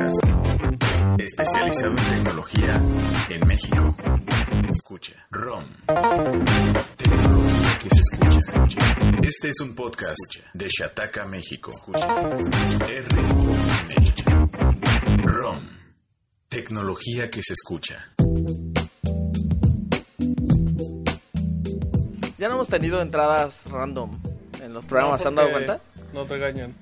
Podcast especializado en tecnología en México. Escucha. ROM. Tecnología que se escucha, escucha. Este es un podcast de Shataka, México. Escucha. R-O-M. ROM. Tecnología que se escucha. Ya no hemos tenido entradas random en los programas, ¿se han dado cuenta? Nos regañan.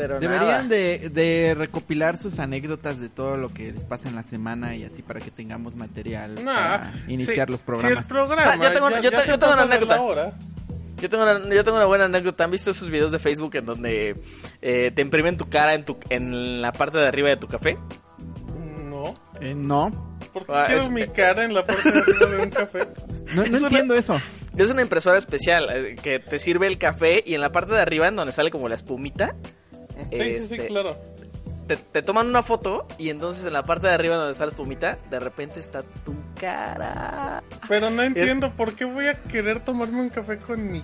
Pero Deberían nada. de, de recopilar sus anécdotas de todo lo que les pasa en la semana y así para que tengamos material Nah, para iniciar sí, los Si programas. el programa Ah, yo tengo- ya- yo ya te- se yo tengo una anécdota. Yo tengo, una, yo tengo una buena anécdota. ¿Han visto esos videos de Facebook en donde eh, te imprimen tu cara en, tu, en la parte de arriba de tu café? No. Eh, no, ¿Por qué Ah, quiero es- mi cara en la parte de arriba de un café? no, no Es una- entiendo eso. Es una impresora especial eh, que te sirve el café y en la parte de arriba, en donde sale como la espumita, Sí, sí, sí, Este- claro. te, te toman una foto y entonces en la parte de arriba donde está la espumita, de repente está tu cara. Pero no entiendo por qué voy a querer tomarme un café con mi,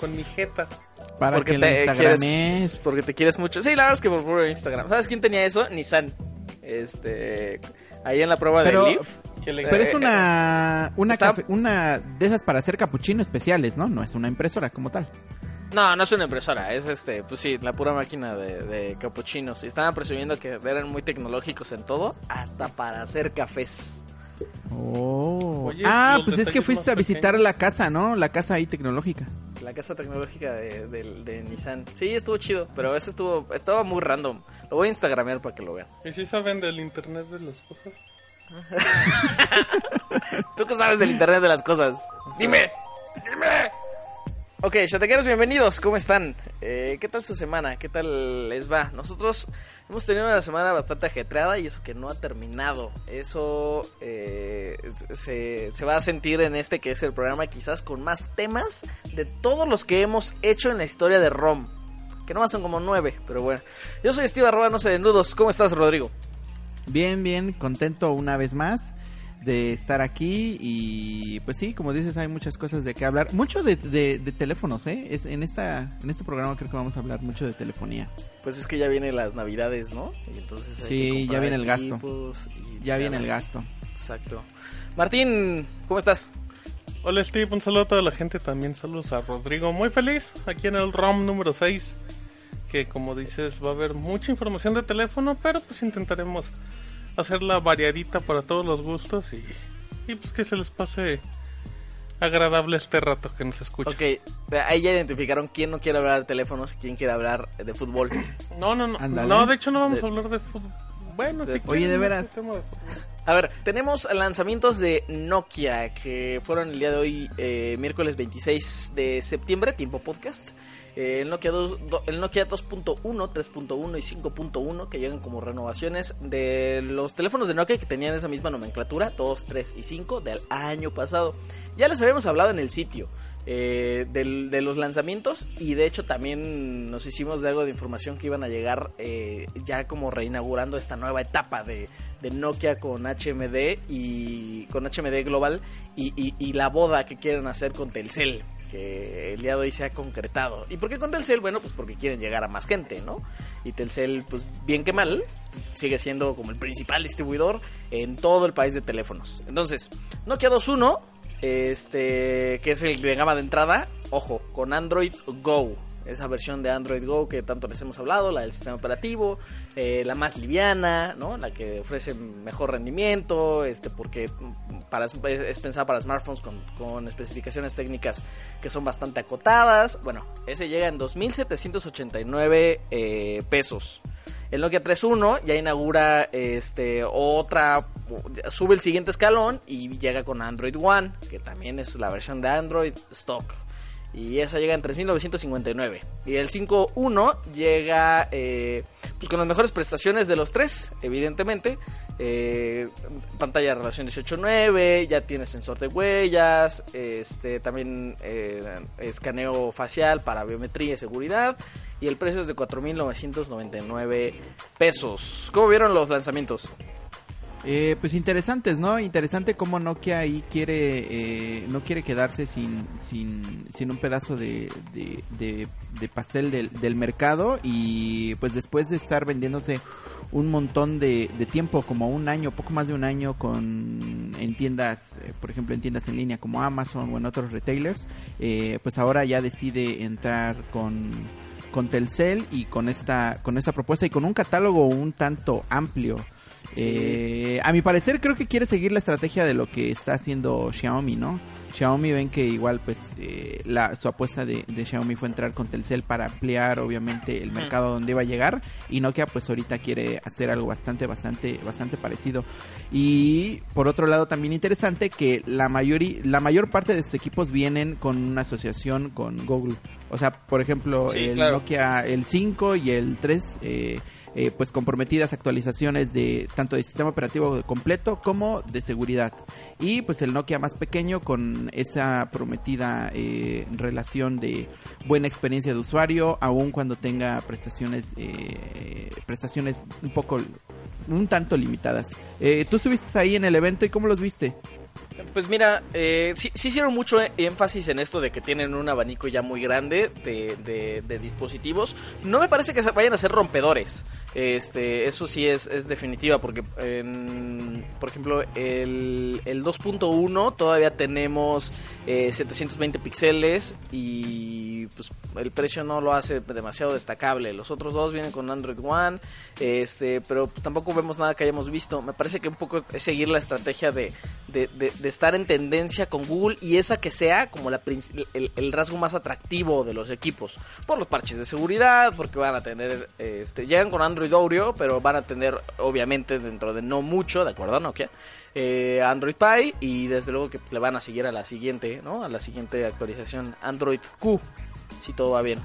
con mi jeta. Para porque que te quieres, es... porque te quieres mucho. Sí, la verdad es que por puro Instagram. ¿Sabes quién tenía eso? Nissan. Este, ahí en la prueba Pero- de Leaf. Le- Pero es Eh, una una, está- cafe- una de esas para hacer capuchino especiales, ¿no? No es una impresora como tal. No, no es una impresora, es este, pues sí, la pura máquina de, de capuchinos. Y estaban presumiendo que eran muy tecnológicos en todo, hasta para hacer cafés. Oh. Oye, ah, pues es que fuiste a visitar pequeños. la casa, ¿no? La casa ahí tecnológica. La casa tecnológica de, de- de Nissan. Sí, estuvo chido, pero ese estuvo, estaba muy random. Lo voy a instagramear para que lo vean. ¿Y si saben del internet de las cosas? ¿Tú qué sabes del internet de las cosas? Dime, dime. Ok, chatequeros, bienvenidos, ¿cómo están? Eh, ¿Qué tal su semana? ¿Qué tal les va? Nosotros hemos tenido una semana bastante ajetreada y eso que no ha terminado. Eso eh, se, se va a sentir en este que es el programa quizás con más temas de todos los que hemos hecho en la historia de ROM. Que nomás son como nueve, pero bueno. Yo soy Steve Arroba, no sé de nudos. ¿Cómo estás, Rodrigo? Bien, bien, contento una vez más de estar aquí y pues sí, como dices, hay muchas cosas de qué hablar. Mucho de, de- de teléfonos, ¿eh? Es, en, esta, en este programa creo que vamos a hablar mucho de telefonía. Pues es que ya vienen las navidades, ¿no? Y entonces hay Sí, que ya viene el gasto. y- Ya viene el gasto. Exacto. Martín, ¿cómo estás? Hola Steve, un saludo a toda la gente, también saludos a Rodrigo, muy feliz aquí en el ROM número 6, que como dices va a haber mucha información de teléfono, pero pues intentaremos hacerla variadita para todos los gustos y, y pues que se les pase agradable este rato que nos escucha. Ok, ahí ya identificaron quién no quiere hablar de teléfonos, quién quiere hablar de fútbol. No, no, no, Ándale. no, de hecho no vamos De- a hablar de fútbol. Bueno, de- si Oye, quieren, de no veras. fútbol. A ver, tenemos lanzamientos de Nokia que fueron el día de hoy, eh, miércoles 26 de septiembre, tiempo podcast. Eh, el Nokia, 2, do- el Nokia 2.1, 3.1 y 5.1 que llegan como renovaciones de los teléfonos de Nokia que tenían esa misma nomenclatura, 2, 3 y 5 del año pasado. Ya les habíamos hablado en el sitio. Eh, de los lanzamientos y de hecho también nos hicimos de algo de información que iban a llegar eh, ya como reinaugurando esta nueva etapa de, de Nokia con HMD y con HMD Global y, y- y la boda que quieren hacer con Telcel que el día de hoy se ha concretado. ¿Y por qué con Telcel? Bueno, pues porque quieren llegar a más gente, ¿no? Y Telcel, pues bien que mal, sigue siendo como el principal distribuidor en todo el país de teléfonos. Entonces, Nokia 2.1, este, que es el de gama de entrada, ojo, con Android Go. Esa versión de Android Go que tanto les hemos hablado, la del sistema operativo, eh, la más liviana, ¿no? La que ofrece mejor rendimiento, este, porque para, es pensada para smartphones con, con especificaciones técnicas que son bastante acotadas. Bueno, ese llega en 2.789 eh, pesos. El Nokia 3.1 ya inaugura este otra sube el siguiente escalón y llega con Android One, que también es la versión de Android stock. Y esa llega en 3.959. Y el 5.1 llega eh, pues con las mejores prestaciones de los tres, evidentemente. Eh, pantalla de relación 18.9, ya tiene sensor de huellas, este también eh, escaneo facial para biometría y seguridad. Y el precio es de 4.999 pesos. ¿Cómo vieron los lanzamientos? Eh, pues interesantes, ¿no? Interesante cómo Nokia ahí quiere, eh, no quiere quedarse sin, sin, sin un pedazo de, de, de, pastel del, del, mercado y pues después de estar vendiéndose un montón de, de, tiempo, como un año, poco más de un año con en tiendas, eh, por ejemplo en tiendas en línea como Amazon o en otros retailers, eh, pues ahora ya decide entrar con con Telcel y con esta con esta propuesta y con un catálogo un tanto amplio eh, a mi parecer creo que quiere seguir la estrategia de lo que está haciendo Xiaomi, ¿no? Xiaomi ven que igual pues eh, la, su apuesta de, Xiaomi fue entrar con Telcel para ampliar obviamente el mercado donde iba a llegar y Nokia pues ahorita quiere hacer algo bastante bastante bastante parecido. Y por otro lado también interesante que la mayor la mayor parte de sus equipos vienen con una asociación con Google. O sea por ejemplo el Nokia el 5 y el 3 eh, eh, pues comprometidas actualizaciones de tanto de sistema operativo completo como de seguridad. Y pues el Nokia más pequeño con esa prometida eh, relación de buena experiencia de usuario aun cuando tenga prestaciones eh, prestaciones un poco un tanto limitadas. Tú estuviste ahí en el evento y cómo los viste pues mira, eh, sí, hicieron mucho énfasis en esto de que tienen un abanico ya muy grande de, dispositivos. No me parece que vayan a ser rompedores. Este, eso sí es, definitiva porque, por ejemplo, el, el 2.1 todavía tenemos 720 eh, píxeles y pues el precio no lo hace demasiado destacable. Los otros dos vienen con Android One, este, pero tampoco vemos nada que hayamos visto. Me parece que un poco es seguir la estrategia de, de, estar en tendencia con Google y esa que sea como el, rasgo más atractivo de los equipos. Por los parches de seguridad, porque van a tener, este, llegan con Android Oreo, pero van a tener obviamente dentro de no mucho, de acuerdo Nokia, eh, Android Pie y desde luego que le van a seguir a la siguiente, ¿no? A la siguiente actualización Android Q, si todo va bien.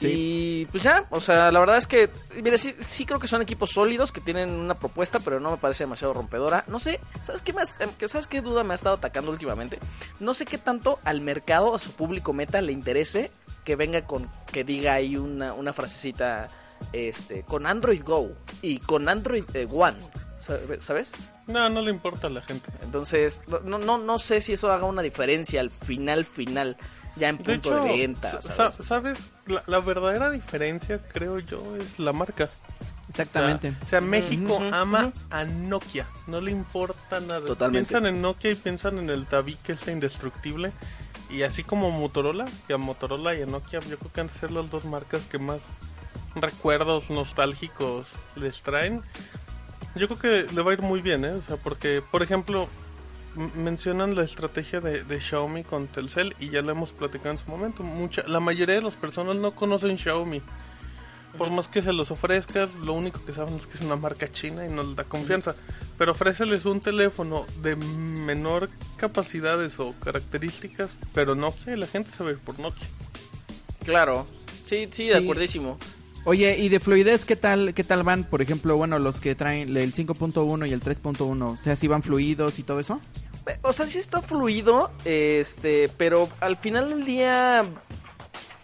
Y pues ya, o sea, la verdad es que, mire, sí, sí creo que son equipos sólidos que tienen una propuesta, pero no me parece demasiado rompedora. No sé, ¿sabes qué, más, em, ¿sabes qué duda me ha estado atacando últimamente? No sé qué tanto al mercado, a su público meta, le interese que venga con, que diga ahí una, una frasecita, este, con Android Go y con Android eh, One. ¿Sabes? No, no le importa a la gente. Entonces, no, no, no sé si eso haga una diferencia al final, final ya en punto de, venta. ¿Sabes? La, verdadera diferencia, creo yo, es la marca. Exactamente. O sea, México ama a Nokia, no le importa nada. Totalmente. Piensan en Nokia y piensan en el tabique ese indestructible. Y así como Motorola, y a Motorola y a Nokia, yo creo que han de ser las dos marcas que más recuerdos nostálgicos les traen. Yo creo que le va a ir muy bien, ¿eh? O sea, porque, por ejemplo, mencionan la estrategia de, Xiaomi con Telcel y ya lo hemos platicado en su momento. Mucha, la mayoría de las personas no conocen Xiaomi. Por más que se los ofrezcas, lo único que saben es que es una marca china y no les da confianza. Pero ofréceles un teléfono de menor capacidades o características, pero Nokia, la gente se va a ir por Nokia. Claro, sí, sí, de acuerdísimo. Oye, ¿y de fluidez qué tal qué tal van? Por ejemplo, bueno, los que traen el 5.1 y el 3.1, o sea, si van fluidos y todo eso? O sea, sí está fluido, este, pero al final del día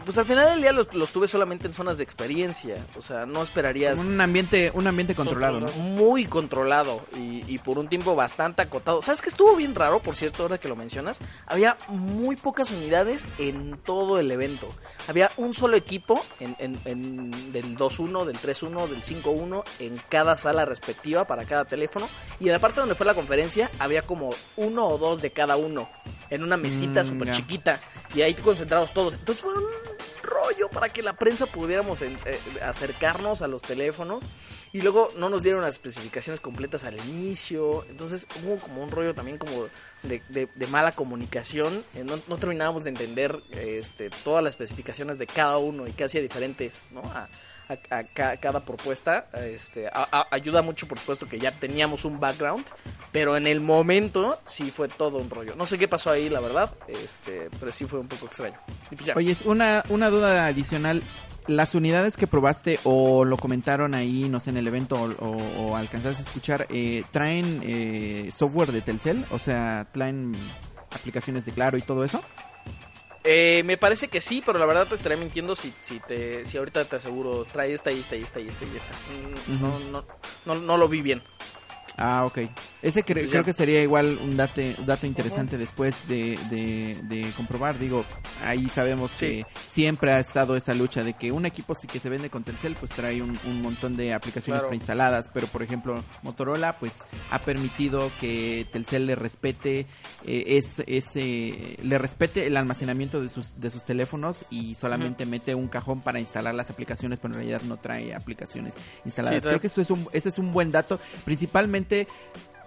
pues al final del día los, los, tuve solamente en zonas de experiencia. O sea, no esperarías. Un ambiente, un ambiente controlado, ¿no? Muy controlado y, y, por un tiempo bastante acotado. ¿Sabes qué estuvo bien raro, por cierto, ahora que lo mencionas? Había muy pocas unidades en todo el evento. Había un solo equipo en, en, en del 2-1, del 3-1, del 5-1 en cada sala respectiva para cada teléfono. Y en la parte donde fue la conferencia había como uno o dos de cada uno en una mesita mm, súper chiquita y ahí concentrados todos. Entonces fue un rollo para que la prensa pudiéramos eh, acercarnos a los teléfonos y luego no nos dieron las especificaciones completas al inicio. Entonces hubo como un rollo también como de, mala comunicación. Eh, no, terminábamos de entender este, todas las especificaciones de cada uno y qué hacía diferentes ¿no? A, cada propuesta. Este, ayuda mucho, por supuesto, que ya teníamos un background, pero en el momento sí fue todo un rollo. No sé qué pasó ahí, la verdad, este, pero sí fue un poco extraño. Pues Oye, una, una duda adicional. Las unidades que probaste o lo comentaron ahí, no sé, en el evento o, alcanzaste a escuchar, eh, ¿traen eh, software de Telcel? O sea, ¿traen aplicaciones de Claro y todo eso? Eh, me parece que sí, pero la verdad te estaría mintiendo si, si, te, si ahorita te aseguro trae esta y esta y esta y esta y esta. Mm, no, no, no, no lo vi bien. Ah, ok. Ese creo que sería igual un dato, dato interesante después de, de, comprobar. Digo, ahí sabemos que siempre ha estado esa lucha de que un equipo sí que se vende con Telcel, pues trae un, montón de aplicaciones preinstaladas. Pero, por ejemplo, Motorola, pues ha permitido que Telcel le respete eh, es, ese, le respete el almacenamiento de sus, de sus teléfonos y solamente mete un cajón para instalar las aplicaciones, pero en realidad no trae aplicaciones instaladas. creo que eso es un, ese es un buen dato, principalmente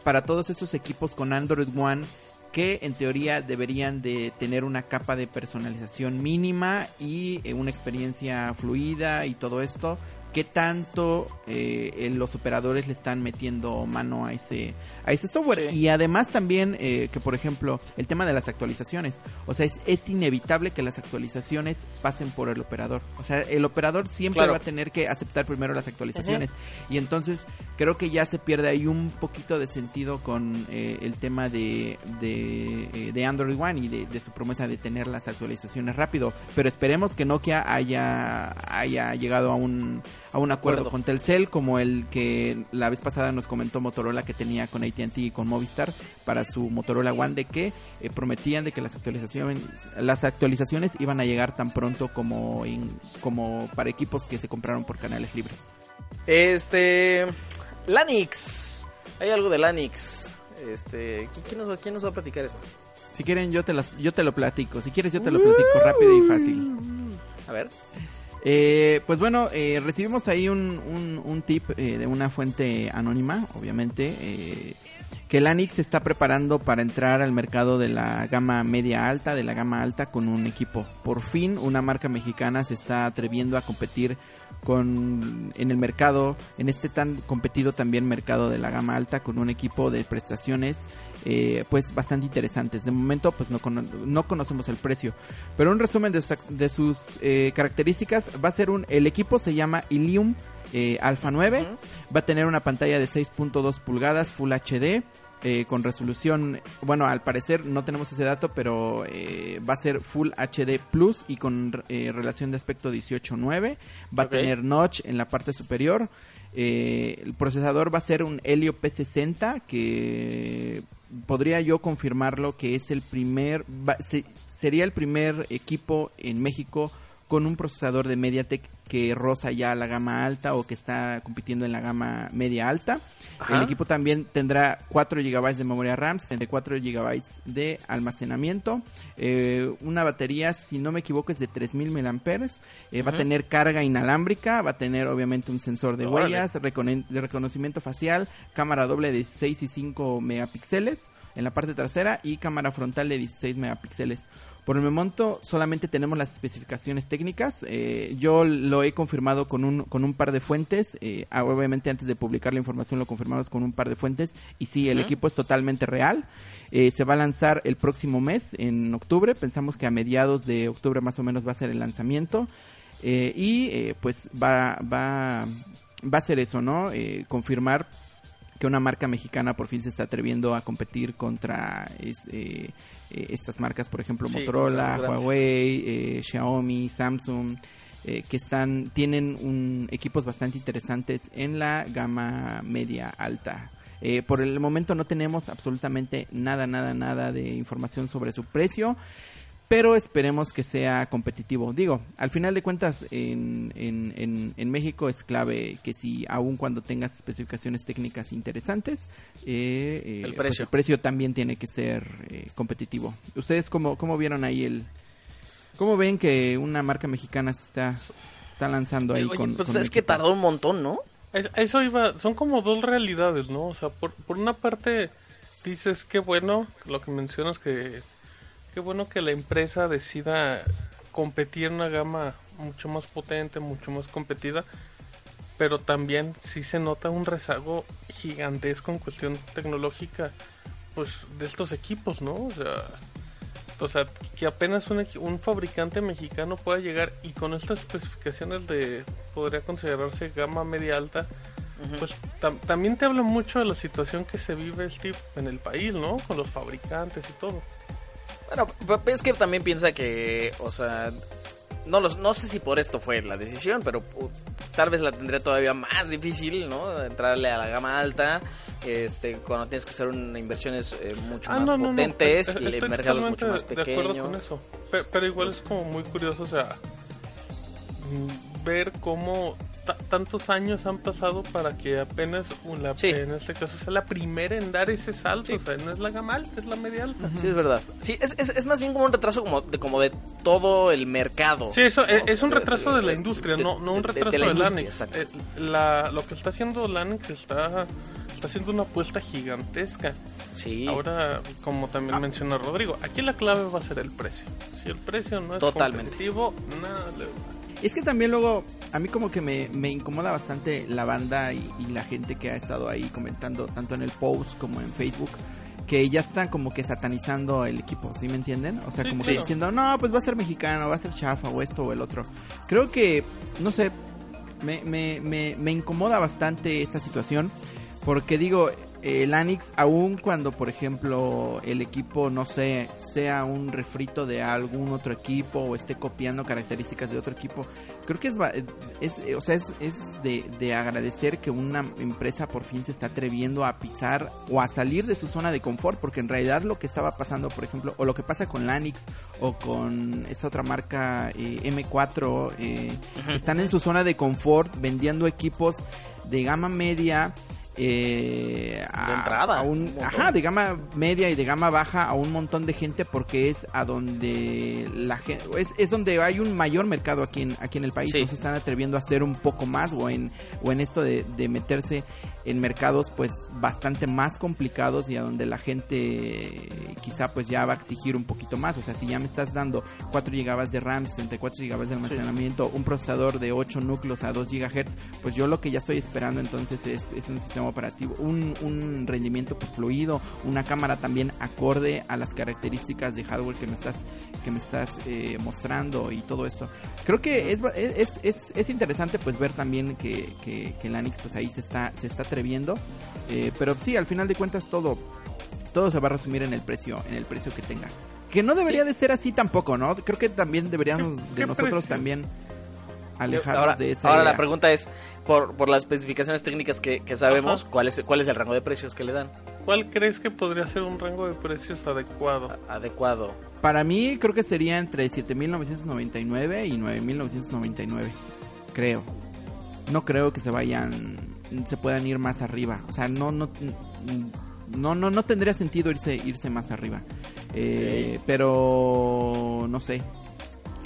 para todos estos equipos con Android One que en teoría deberían de tener una capa de personalización mínima y eh, una experiencia fluida y todo esto qué tanto eh, los operadores le están metiendo mano a ese a ese software. Y además también eh, que por ejemplo el tema de las actualizaciones. O sea es, es, inevitable que las actualizaciones pasen por el operador. O sea el operador siempre va a tener que aceptar primero las actualizaciones. Y entonces creo que ya se pierde ahí un poquito de sentido con eh, el tema de de, de, Android One y de, de, su promesa de tener las actualizaciones rápido. Pero esperemos que Nokia haya haya llegado a un a un acuerdo, con Telcel, como el que la vez pasada nos comentó Motorola que tenía con AT&T y con Movistar para su Motorola One, de que eh, prometían de que las actualizaciones, las actualizaciones iban a llegar tan pronto como, como para equipos que se compraron por canales libres. Este, Lanix, hay algo de Lanix. Este, ¿quién nos, ¿quién nos va a platicar eso? Si quieren yo te, las, yo te lo platico, si quieres yo te lo platico rápido y fácil. A ver. Eh, pues bueno, eh, recibimos ahí un, un, tip eh, de una fuente anónima, obviamente, eh, que el Anix está preparando para entrar al mercado de la gama media alta, de la gama alta con un equipo. Por fin una marca mexicana se está atreviendo a competir con en el mercado, en este tan competido también mercado de la gama alta con un equipo de prestaciones eh, pues bastante interesantes. De momento pues no, no conocemos el precio, pero un resumen de, sus eh, características va a ser un, el equipo se llama Ilium eh, Alpha 9, va a tener una pantalla de 6.2 pulgadas Full HD. con resolución, bueno, al parecer no tenemos ese dato, pero va a ser Full HD Plus y con relación de aspecto 18.9. Va a tener notch en la parte superior. el procesador va a ser un Helio P60 que podría yo confirmarlo que es el primer, sería el primer equipo en México con un procesador de MediaTek que roza ya la gama alta o que está compitiendo en la gama media alta. El equipo también tendrá 4 GB de memoria RAM, 64 GB de almacenamiento, eh, una batería, si no me equivoco, es de 3000 mAh, eh, va a tener carga inalámbrica, va a tener obviamente un sensor de huellas, de reconocimiento facial, cámara doble de 6 y 5 megapíxeles en la parte trasera y cámara frontal de 16 megapíxeles. Por el momento solamente tenemos las especificaciones técnicas. Eh, yo lo he confirmado con un, con un par de fuentes. Eh, ah, obviamente antes de publicar la información lo confirmamos con un par de fuentes. Y sí, el equipo es totalmente real. Eh, se va a lanzar el próximo mes, en octubre. Pensamos que a mediados de octubre más o menos va a ser el lanzamiento. y pues va, va, va a ser eso, ¿no? confirmar que una marca mexicana por fin se está atreviendo a competir contra eh, eh, estas marcas, por ejemplo, Motorola, Huawei, eh, Xiaomi, Samsung, que están tienen un, equipos bastante interesantes en la gama media alta. por el momento no tenemos absolutamente nada, nada, nada de información sobre su precio pero esperemos que sea competitivo. Digo, al final de cuentas en, en, en, México es clave que si aun cuando tengas especificaciones técnicas interesantes, eh, eh, el, pues precio. precio también tiene que ser eh, competitivo. ¿Ustedes cómo, cómo vieron ahí el... ¿Cómo ven que una marca mexicana se está, está lanzando ahí con... Pues es que tardó un montón, ¿no? Eso iba, son como dos realidades, ¿no? O sea, por, por una parte dices que bueno, lo que mencionas que qué bueno que la empresa decida competir en una gama mucho más potente, mucho más competida, pero también sí se nota un rezago gigantesco en cuestión tecnológica, pues de estos equipos, ¿no? O sea, o sea que apenas un, un fabricante mexicano pueda llegar y con estas especificaciones de podría considerarse gama media alta, pues tam- también te habla mucho de la situación que se vive Steve en el país, ¿no? Con los fabricantes y todo. Bueno, es que también piensa que, o sea, no, los, no sé si por esto fue la decisión, pero uh, tal vez la tendría todavía más difícil, ¿no? Entrarle a la gama alta, este, cuando tienes que hacer una inversiones eh, mucho Ah, más no, no, no, potentes y estoy mercados totalmente mucho más de- de acuerdo pequeños. con eso. Pe- Pero, igual es como muy curioso, o sea, mm, ver cómo tantos años han pasado para que apenas una, Sí. en este caso sea la primera en dar ese salto, Sí. o sea, no es la gama alta, es la media alta. Sí, es verdad. Sí, es, es, es más bien como un retraso como de, como de todo el mercado. Sí, eso es, ¿no? es un De- retraso de la industria, de- no, no un retraso de la Lanix. Eh, la- lo que está haciendo Lanix está, está haciendo una apuesta gigantesca. Sí, Ahora, como también menciona Rodrigo, aquí la clave va a ser el precio. Si el precio no es Totalmente. competitivo, nada le- Es que también luego, a mí como que me, me incomoda bastante la banda y, y la gente que ha estado ahí comentando, tanto en el post como en Facebook, que ya están como que satanizando el equipo, ¿sí me entienden? O sea, Sí, como claro. que diciendo, no, pues va a ser mexicano, va a ser chafa o esto o el otro. Creo que, no sé, me, me, me, me incomoda bastante esta situación, porque digo, el Anix, aun cuando, por ejemplo, el equipo, no sé, sea un refrito de algún otro equipo o esté copiando características de otro equipo, creo que es, es o sea, es, es de, de agradecer que una empresa por fin se está atreviendo a pisar o a salir de su zona de confort, porque en realidad lo que estaba pasando, por ejemplo, o lo que pasa con Lanix o con esta otra marca eh, M4, eh, están en su zona de confort vendiendo equipos de gama media eh, a, De entrada, a un- ajá de gama media y de gama baja a un montón de gente porque es a donde la gente es, es donde hay un mayor mercado aquí en aquí en el país Sí. no se están atreviendo a hacer un poco más o en o en esto de, de meterse en mercados pues bastante más complicados y a donde la gente quizá pues ya va a exigir un poquito más. O sea si ya me estás dando 4 GB de RAM 64 GB de almacenamiento un procesador de 8 núcleos a 2 GHz pues yo lo que ya estoy esperando entonces es, es un sistema operativo un, un rendimiento pues fluido una cámara también acorde a las características de hardware que me estás que me estás eh, mostrando y todo eso. Creo que es, es, es, es interesante pues ver también que, que, que Lanix pues ahí se está se está atreviendo eh, pero sí al final de cuentas todo todo se va a resumir en el precio en el precio que tenga que no debería Sí. de ser así tampoco no creo que también deberíamos ¿Qué- de qué nosotros precio? también alejarnos ahora, de esa ahora idea. la pregunta es, por, por las especificaciones técnicas que, que sabemos, Ajá. ¿cuál es, ¿cuál es el rango de precios que le dan? ¿Cuál crees que podría ser un rango de precios adecuado? A- Adecuado. Para mí creo que sería entre 7.999 y 9.999. Creo. No creo que se vayan, se puedan ir más arriba. O sea, no, no, no, no, no tendría sentido irse, irse más arriba. Eh, Pero no sé.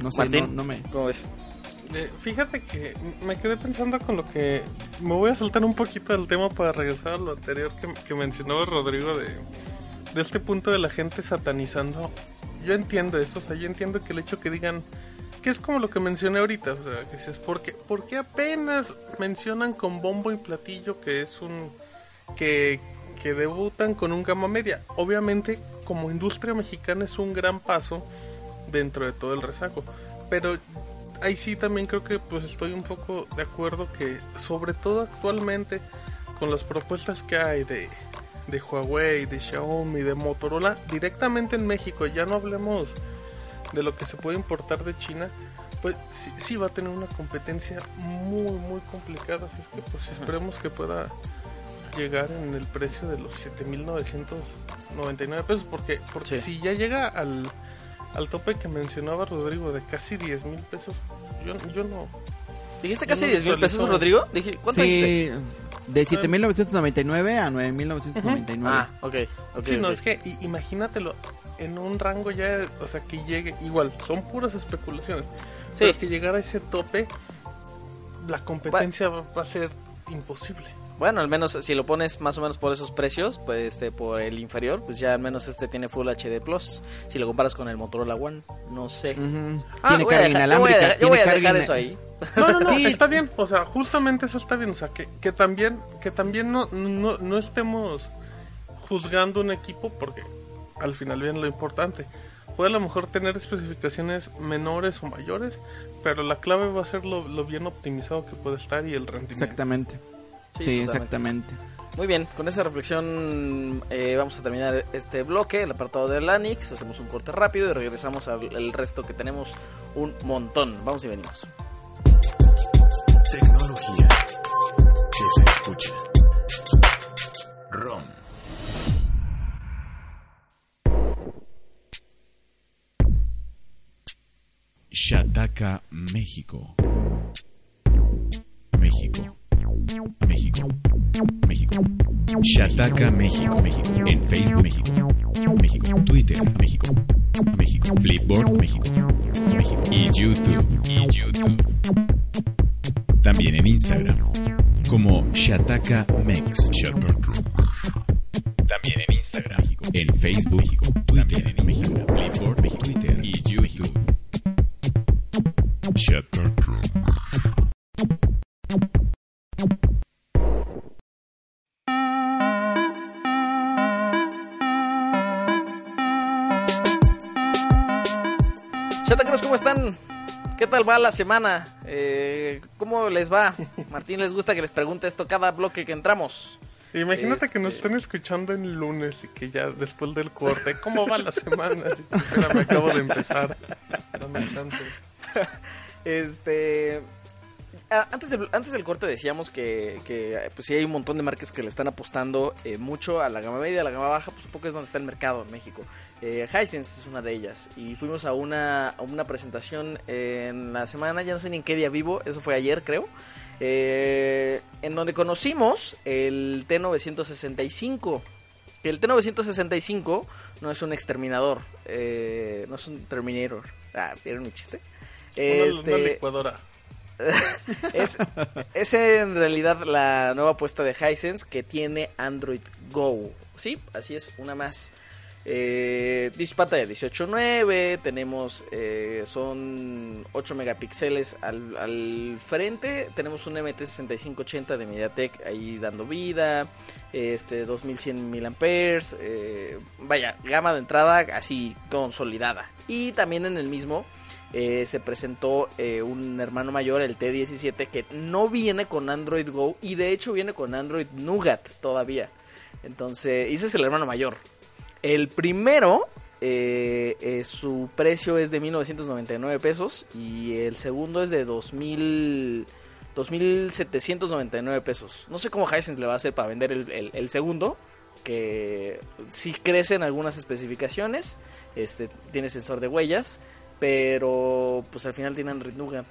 No sé, Martín. no, no me. ¿Cómo ves? Eh, fíjate que me quedé pensando con lo que... Me voy a saltar un poquito del tema para regresar a lo anterior que, que mencionaba Rodrigo de, de este punto de la gente satanizando. Yo entiendo eso, o sea, yo entiendo que el hecho que digan... Que es como lo que mencioné ahorita, o sea, que dices, ¿por qué, apenas mencionan con bombo y platillo que es un... que, que debutan con un gama media? Obviamente, como industria mexicana es un gran paso dentro de todo el rezago. Pero ahí sí también creo que pues estoy un poco de acuerdo que sobre todo actualmente con las propuestas que hay de, de Huawei, de Xiaomi, de Motorola directamente en México, ya no hablemos de lo que se puede importar de China, pues sí, sí va a tener una competencia muy muy complicada, así es que pues esperemos que pueda llegar en el precio de los 7.999 pesos porque porque Sí. si ya llega al al tope que mencionaba Rodrigo de casi 10 mil pesos, yo, yo no. ¿Dijiste casi no 10 mil pesos, Rodrigo? Dije, ¿Cuánto dijiste? Sí, de 7.999 a 9.999. Ah, ok. ok, sí, no, es que imagínatelo en un rango ya, o sea, que llegue, igual, son puras especulaciones, Sí. pero que llegara a ese tope, la competencia va, va a ser imposible. Bueno, al menos si lo pones más o menos por esos precios, pues este por el inferior, pues ya al menos este tiene Full HD Plus. Si lo comparas con el Motorola One, no sé. Ujú. Ah, tiene voy a carga dejar- yo voy a inalámbrica. dejar- yo tiene voy a dejar eso ahí. No, no, no, Sí. está bien, o sea, justamente eso está bien, o sea, que, que también, que también no, no, no estemos juzgando un equipo porque al final viene lo importante. Puede a lo mejor tener especificaciones menores o mayores, pero la clave va a ser lo, lo bien optimizado que puede estar y el rendimiento. Exactamente. Sí, exactamente. Muy bien, con esa reflexión eh, vamos a terminar este bloque, el apartado de Lanix. Hacemos un corte rápido y regresamos al el resto que tenemos un montón. Vamos y venimos. Tecnología que se escucha. ROM. Shataka, México. México. México. México. Shataka, México. México. En Facebook, México. México. Twitter, México. México. Flipboard, México. México. Y YouTube. Y YouTube. También en Instagram. Como Shataka Mex. También en Instagram. En Facebook, México. Twitter, en México. Flipboard, México. Twitter y YouTube. Shataka. ¿Cómo están? ¿Qué tal va la semana? Eh, ¿Cómo les va? Martín les gusta que les pregunte esto cada bloque que entramos. Imagínate que nos estén escuchando en lunes y que ya después del corte, ¿cómo va la semana? Me acabo de empezar. Este. Ah, Antes del, antes del corte decíamos que, que pues sí hay un montón de marcas que le están apostando eh, mucho a la gama media, a la gama baja, pues un poco es donde está el mercado en México. Eh, Hisense es una de ellas y fuimos a una, a una presentación en la semana, ya no sé ni en qué día vivo, eso fue ayer creo, eh, en donde conocimos el T965. El T965 no es un exterminador, eh, no es un Terminator. Ah, ¿vieron mi chiste? Una, una Este, licuadora. es, es en realidad la nueva apuesta de Hisense que tiene Android Go. Sí, así es, una más. Eh, dis- pantalla 18.9, tenemos, eh, son 8 megapíxeles al, al frente, tenemos un MT6580 de MediaTek ahí dando vida, este 2100 mil amperes, eh, vaya, gama de entrada así consolidada. Y también en el mismo eh, se presentó eh, un hermano mayor, el T17, que no viene con Android Go y de hecho viene con Android Nougat todavía. Entonces, ese es el hermano mayor. El primero, eh, su precio es de 1999 pesos y el segundo es de 2000, 2799 pesos. No sé cómo Hisense le va a hacer para vender el, segundo, que sí crecen algunas especificaciones, este tiene sensor de huellas, pero pues al final tiene Android Nougat.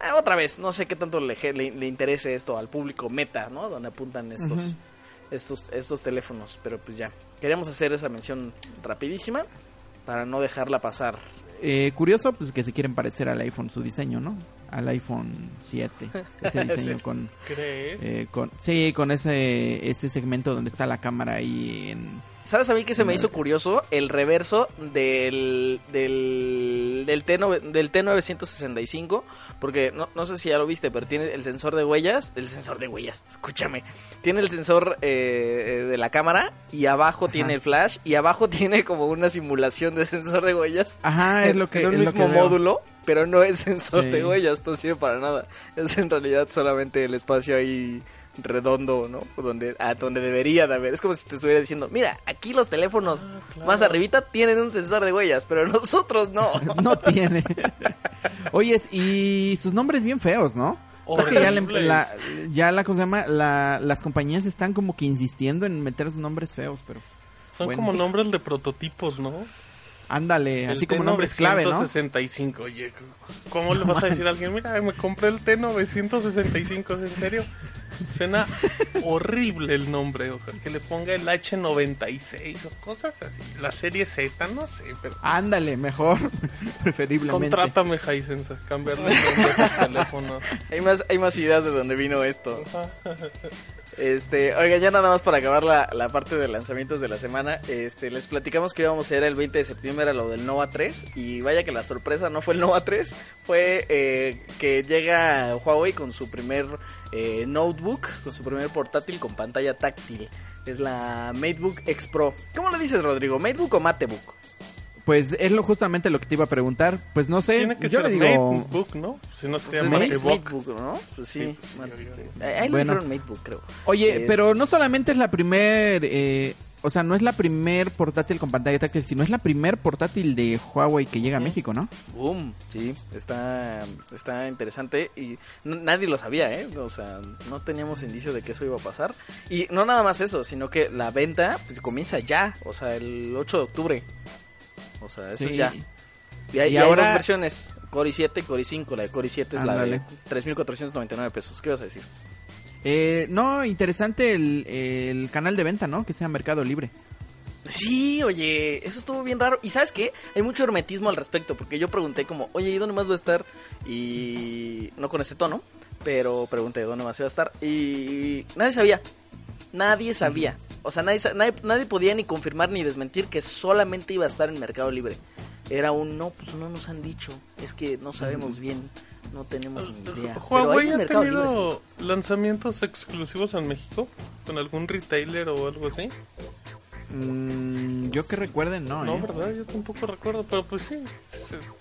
Ah, otra vez, no sé qué tanto le, le, le interese esto al público meta, ¿no? Donde apuntan estos, estos, estos teléfonos, pero pues ya. Queríamos hacer esa mención rapidísima para no dejarla pasar. Eh, curioso, pues que se quieren parecer al iPhone, su diseño, ¿no? Al iPhone 7. Ese diseño Sí. con, ¿Crees? eh, con... Sí, con ese, ese segmento donde está la cámara ahí en... ¿Sabes a mí que se me hizo curioso? El reverso del, del, del, T9, del T965, porque no, no sé si ya lo viste, pero tiene el sensor de huellas, el sensor de huellas, escúchame, tiene el sensor eh, de la cámara y abajo tiene el flash y abajo tiene como una simulación de sensor de huellas. Ajá, es lo que... en un es lo mismo veo. Pero no es sensor Sí. de huellas, no sirve para nada. Es en realidad solamente el espacio ahí redondo, ¿no? Donde, a donde debería de haber. Es como si te estuviera diciendo, mira, aquí los teléfonos Ah, claro. más arribita tienen un sensor de huellas, pero nosotros no. No tiene. Oye, y sus nombres bien feos, ¿no? Creo que ya, la, ya la cosa se llama, la, las compañías están como que insistiendo en meter sus nombres feos, pero Son bueno. como nombres de prototipos, ¿no? Ándale, así como nombres clave, ¿no? T965, oye, ¿cómo le vas a decir a alguien? Mira, me compré el T965, ¿es en serio? Suena horrible el nombre, o sea, que le ponga el H96 o cosas así. La serie Z, no sé, pero... Ándale, mejor, preferiblemente. Contrátame, Hisense, cambiarle el nombre a teléfonos. Hay más, hay más ideas de dónde vino esto. Este, oiga, ya nada más para acabar la, la parte de lanzamientos de la semana, este, les platicamos que íbamos a hacer el 20 de septiembre era lo del Nova 3 y vaya que la sorpresa no fue el Nova 3, fue eh, que llega Huawei con su primer eh, notebook, con su primer portátil con pantalla táctil. Es la MateBook X Pro. ¿Cómo le dices, Rodrigo? ¿MateBook o MateBook? Pues es lo, justamente lo que te iba a preguntar. Pues no sé, Tiene que yo ser le digo... MateBook, ¿no? Si no se Pues llama es MateBook. ¿no? Pues sí. Sí, obvio. sí. Ahí Bueno. MateBook, creo. Oye, Es- pero no solamente es la primer... eh, o sea, no es la primer portátil con pantalla táctil, sino es la primer portátil de Huawei que llega a México, ¿no? Boom, sí, está, está interesante y nadie lo sabía, ¿eh? O sea, no teníamos indicio de que eso iba a pasar. Y no nada más eso, sino que la venta pues, comienza ya, o sea, el 8 de octubre. O sea, eso Sí. es ya. Y hay, Y y hay ahora- dos versiones, Core i7 y Core i5. La de Core i7 es la de 3.499 pesos. ¿Qué vas a decir? Eh, no, interesante el, el canal de venta, ¿no? Que sea Mercado Libre. Sí, oye, eso estuvo bien raro. Y sabes qué? Hay mucho hermetismo al respecto, porque yo pregunté como, oye, ¿y dónde más va a estar? Y no con ese tono, pero pregunté dónde más iba a estar. Y nadie sabía. Nadie sabía. O sea, nadie, nadie, nadie podía ni confirmar ni desmentir que solamente iba a estar en Mercado Libre. Era un, no, pues no nos han dicho. Es que no sabemos bien. No tenemos ni idea. Huawei ha Mercado Libre. lanzamientos exclusivos en México con algún retailer o algo así. Mm, yo que recuerden, no, No, ¿eh? verdad, yo tampoco recuerdo, pero pues sí,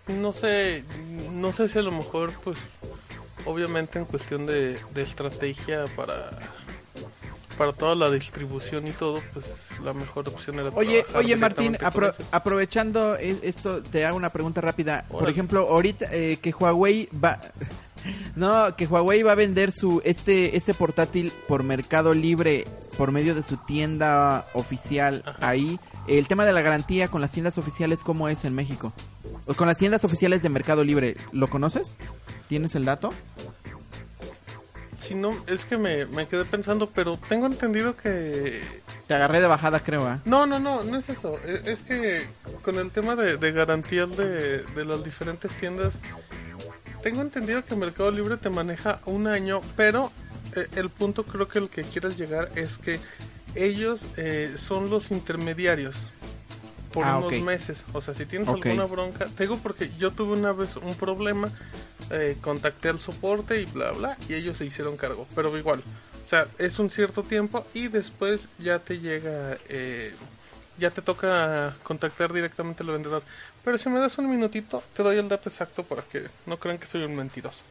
no sé, no sé si a lo mejor, pues, obviamente en cuestión de, de estrategia para para toda la distribución y todo, pues la mejor opción era Oye, oye Martín, apro- aprovechando e- esto, te hago una pregunta rápida. Por ejemplo, ahorita eh, que Huawei va... No, que Huawei va a vender su este este portátil por Mercado Libre por medio de su tienda oficial Ajá. ahí. El tema de la garantía con las tiendas oficiales, ¿cómo es en México? O con las tiendas oficiales de Mercado Libre, ¿lo conoces? ¿Tienes el dato? Si no, es que me, me quedé pensando, pero tengo entendido que Te agarré de bajada, creo, ¿ah? No, no, no, no es eso. E- Es, que con el tema de, de garantías de, de las diferentes tiendas, tengo entendido que Mercado Libre te maneja un año, pero eh, el punto creo que el que quieres llegar es que ellos eh, son los intermediarios por Ah, unos meses. O sea, si tienes alguna bronca, te digo porque yo tuve una vez un problema, eh, contacté al soporte y bla, bla, y ellos se hicieron cargo, pero igual. O sea, es un cierto tiempo y después ya te llega, eh, ya te toca contactar directamente al vendedor. Pero si me das un minutito, te doy el dato exacto para que no crean que soy un mentiroso.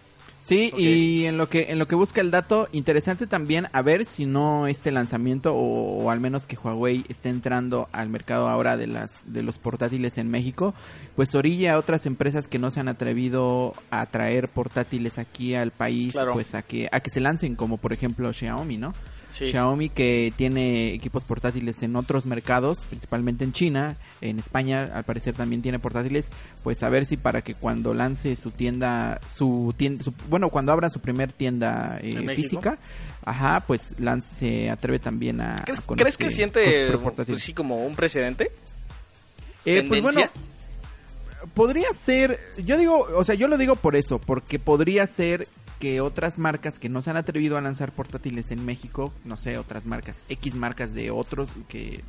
Sí, y en lo que en lo que busca el dato, interesante también a ver si no este lanzamiento o, o al menos que Huawei esté entrando al mercado ahora de las de los portátiles en México, pues orilla a otras empresas que no se han atrevido a traer portátiles aquí al país, Claro. pues a que a que se lancen como por ejemplo Xiaomi, ¿no? Sí. Xiaomi que tiene equipos portátiles en otros mercados, principalmente en China, en España al parecer también tiene portátiles, pues a ver si para que cuando lance su tienda, su tienda, su- bueno, cuando abra su primer tienda eh, física, ajá, pues lance, se atreve también a... ¿Crees, a con crees este- que con siente pues, sí, como un precedente? Eh, pues bueno, podría ser, yo digo, o sea, yo lo digo por eso, porque podría ser que otras marcas que no se han atrevido a lanzar portátiles en México, no sé, otras marcas, X marcas de otros que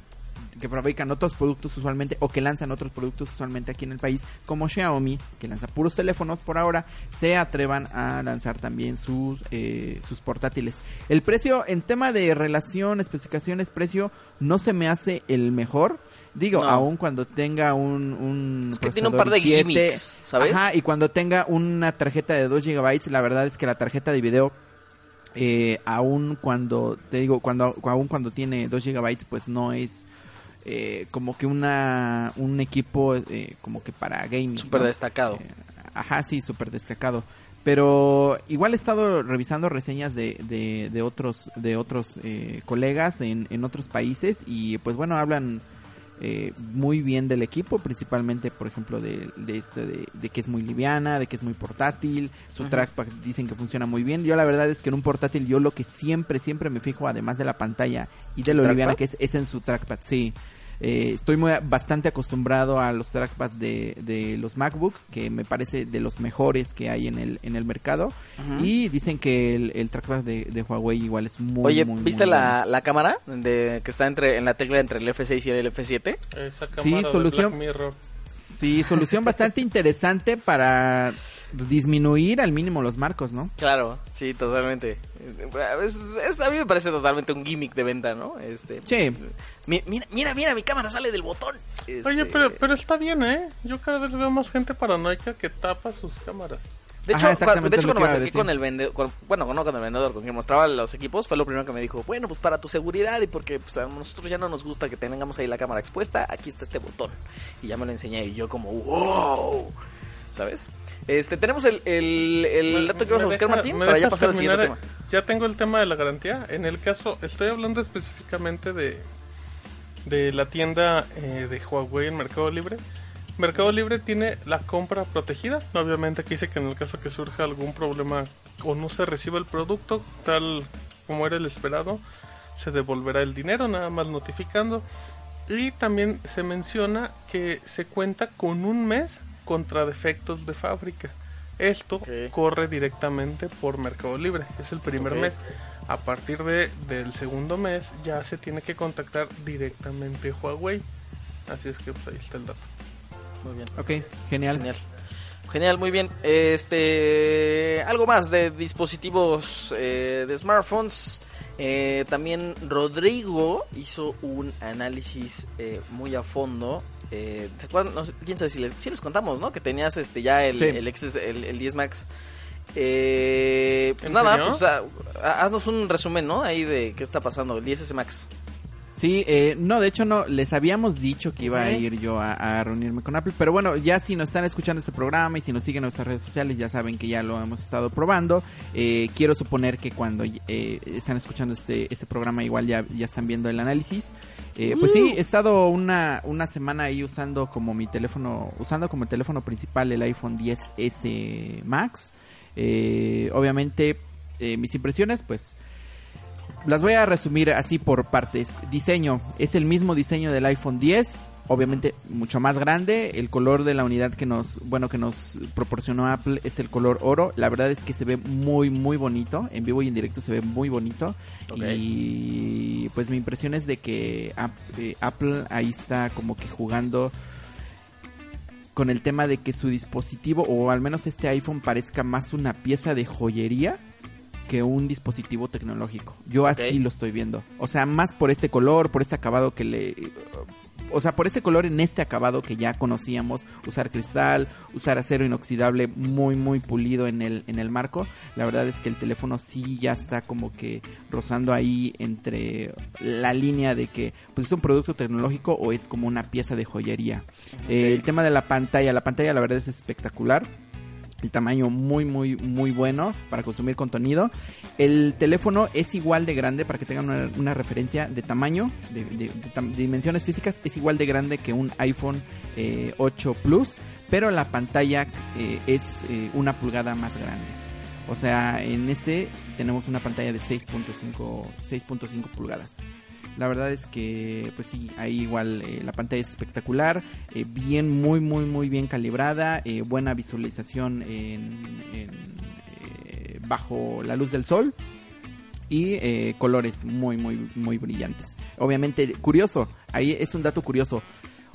que fabrican otros productos usualmente o que lanzan otros productos usualmente aquí en el país, como Xiaomi, que lanza puros teléfonos por ahora, se atrevan a lanzar también sus, eh, sus portátiles. El precio, en tema de relación, especificaciones, precio, no se me hace el mejor. Digo, No. aún cuando tenga un, un Es que tiene un par de procesador i7, gimmicks, ¿sabes? Ajá, y cuando tenga una tarjeta de 2 GB, la verdad es que la tarjeta de video eh, aún cuando te digo cuando aún cuando tiene 2 GB pues no es eh, como que una un equipo eh, como que para gaming Súper ¿no? destacado. Eh, ajá sí súper destacado pero igual he estado revisando reseñas de, de, de otros de otros eh, colegas en, en otros países y pues bueno hablan eh, muy bien del equipo, principalmente, por ejemplo, de, de, este, de, de que es muy liviana, de que es muy portátil, su trackpad dicen que funciona muy bien. Yo la verdad es que en un portátil yo lo que siempre, siempre me fijo, además de la pantalla y de lo ¿El liviana que es, es en su trackpad, sí. Eh, estoy muy bastante acostumbrado a los trackpads de, de los MacBook, que me parece de los mejores que hay en el, en el mercado. Y dicen que el, el trackpad de, de Huawei igual es muy, Oye, muy, ¿viste muy la, la cámara de, que está entre en la tecla entre el F6 y el F7? Esa Sí, cámara de solución- Black Mirror. bueno. Sí, solución bastante interesante para disminuir al mínimo los marcos, ¿no? Claro, sí, totalmente. Es- es- a mí me parece totalmente un gimmick de venta, ¿no? Este, Sí. mi- mira, mira, mira, mi cámara sale del botón. Este, Oye, pero, pero está bien, ¿eh? Yo cada vez veo más gente paranoica que tapa sus cámaras. De hecho, Ajá, de hecho cuando me acerqué con el vendedor, bueno, no con el vendedor, con quien mostraba los equipos, fue lo primero que me dijo, bueno, pues para tu seguridad y porque pues, a nosotros ya no nos gusta que tengamos ahí la cámara expuesta, aquí está este botón. Y ya me lo enseñé y yo como, wow, ¿sabes? Este, tenemos el, el, dato que vas a buscar, deja- Martín, para ya pasar al siguiente tema. Ya tengo el tema de la garantía. En el caso, estoy hablando específicamente de, de la tienda eh, de Huawei en Mercado Libre. Mercado Libre tiene la compra protegida. Obviamente aquí dice que en el caso que surja algún problema o no se reciba el producto tal como era el esperado, se devolverá el dinero, nada más notificando. Y también se menciona que se cuenta con un mes contra defectos de fábrica. Esto corre directamente por Mercado Libre. Es el primer mes. A partir de, del segundo mes ya se tiene que contactar directamente Huawei. Así es que pues ahí está el dato. Muy bien. Ok, genial. Genial. Genial, muy bien. Este, algo más de dispositivos eh, de smartphones. Eh, también Rodrigo hizo un análisis eh, muy a fondo. Eh, ¿se acuerdan? No quién sabe si les, sí les contamos, ¿no? Que tenías este ya el, Sí. el, XS el, el 10 Max. Eh, pues ¿En nada, serio? pues a- a- haznos un resumen, ¿no? Ahí de qué está pasando, el 10S Max. Sí, eh, no, de hecho no, les habíamos dicho que iba a ir yo a, a reunirme con Apple, pero bueno, ya si nos están escuchando este programa y si nos siguen en nuestras redes sociales, ya saben que ya lo hemos estado probando. Eh, quiero suponer que cuando eh, están escuchando este, este programa igual ya, ya están viendo el análisis. Eh, pues sí, he estado una, una semana ahí usando como mi teléfono, usando como teléfono principal el iPhone 10S Max. Eh, obviamente, eh, mis impresiones, pues las voy a resumir así por partes. Diseño, es el mismo diseño del iPhone 10, obviamente mucho más grande. El color de la unidad que nos, bueno, que nos proporcionó Apple es el color oro. La verdad es que se ve muy, muy bonito. En vivo y en directo se ve muy bonito. Y pues mi impresión es de que eh, Apple ahí está como que jugando con el tema de que su dispositivo, o al menos este iPhone, parezca más una pieza de joyería que un dispositivo tecnológico. Yo así lo estoy viendo. O sea, más por este color, por este acabado que le... O sea, por este color en este acabado que ya conocíamos, usar cristal, usar acero inoxidable muy muy pulido en el en el marco. La verdad es que el teléfono sí ya está como que rozando ahí entre la línea de que pues es un producto tecnológico o es como una pieza de joyería. Eh, el tema de la pantalla, la pantalla la verdad es espectacular. El tamaño muy, muy, muy bueno para consumir contenido. El teléfono es igual de grande, para que tengan una, referencia de tamaño, de, dimensiones físicas, es igual de grande que un iPhone eh, 8 Plus, pero la pantalla eh, es eh, una pulgada más grande. O sea, en este tenemos una pantalla de 6.5 6.5 pulgadas. La verdad es que, pues sí, ahí igual eh, la pantalla es espectacular, eh, bien, muy, muy, muy bien calibrada, eh, buena visualización en, en, bajo la luz del sol y colores muy, muy, muy brillantes. Obviamente, curioso, ahí es un dato curioso.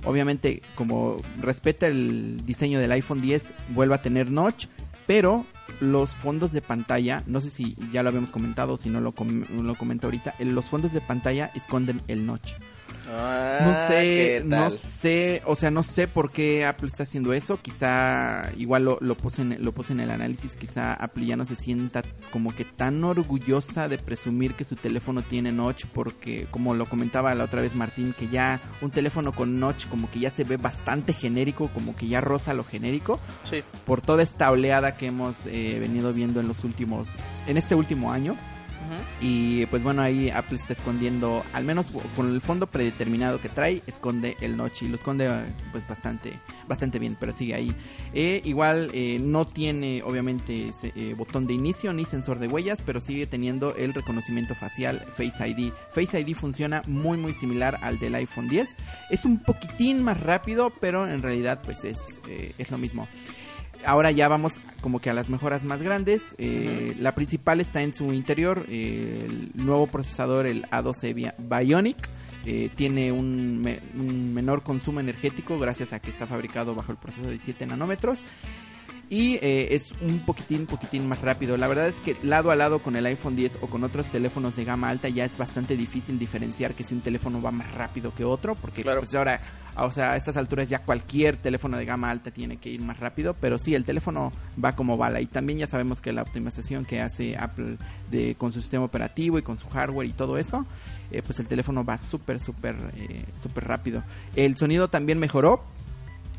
Obviamente, como respeta el diseño del iPhone 10, vuelve a tener notch, pero los fondos de pantalla, no sé si ya lo habíamos comentado, si no lo, com- lo comento ahorita, eh, los fondos de pantalla esconden el notch. No Ah, sé, ¿qué no sé, o sea, no sé por qué Apple está haciendo eso. Quizá, igual lo, lo, puse en, lo puse en el análisis, quizá Apple ya no se sienta como que tan orgullosa de presumir que su teléfono tiene notch, porque como lo comentaba la otra vez Martín, que ya un teléfono con notch como que ya se ve bastante genérico, como que ya roza lo genérico Sí. por toda esta oleada que hemos eh, venido viendo en los últimos, en este último año. Y pues bueno, ahí Apple está escondiendo, al menos con el fondo predeterminado que trae, esconde el notch y lo esconde pues bastante bastante bien, pero sigue ahí. Eh, igual eh, no tiene obviamente eh, botón de inicio ni sensor de huellas, pero sigue teniendo el reconocimiento facial Face ID. Face ID funciona muy muy similar al del iPhone 10. Es un poquitín más rápido, pero en realidad pues es, es lo mismo ahora ya vamos como que a las mejoras más grandes. La principal está en su interior, el nuevo procesador, el A12 Bionic. Eh, tiene un, menor consumo energético gracias a que está fabricado bajo el proceso de 7 nanómetros y eh, es un poquitín, poquitín más rápido. La verdad es que lado a lado con el iPhone 10 o con otros teléfonos de gama alta ya es bastante difícil diferenciar que si un teléfono va más rápido que otro, porque pues ahora, o sea, a estas alturas ya cualquier teléfono de gama alta tiene que ir más rápido, pero sí, el teléfono va como bala y también ya sabemos que la optimización que hace Apple de, con su sistema operativo y con su hardware y todo eso, eh, pues el teléfono va súper, súper, eh, súper rápido. El sonido también mejoró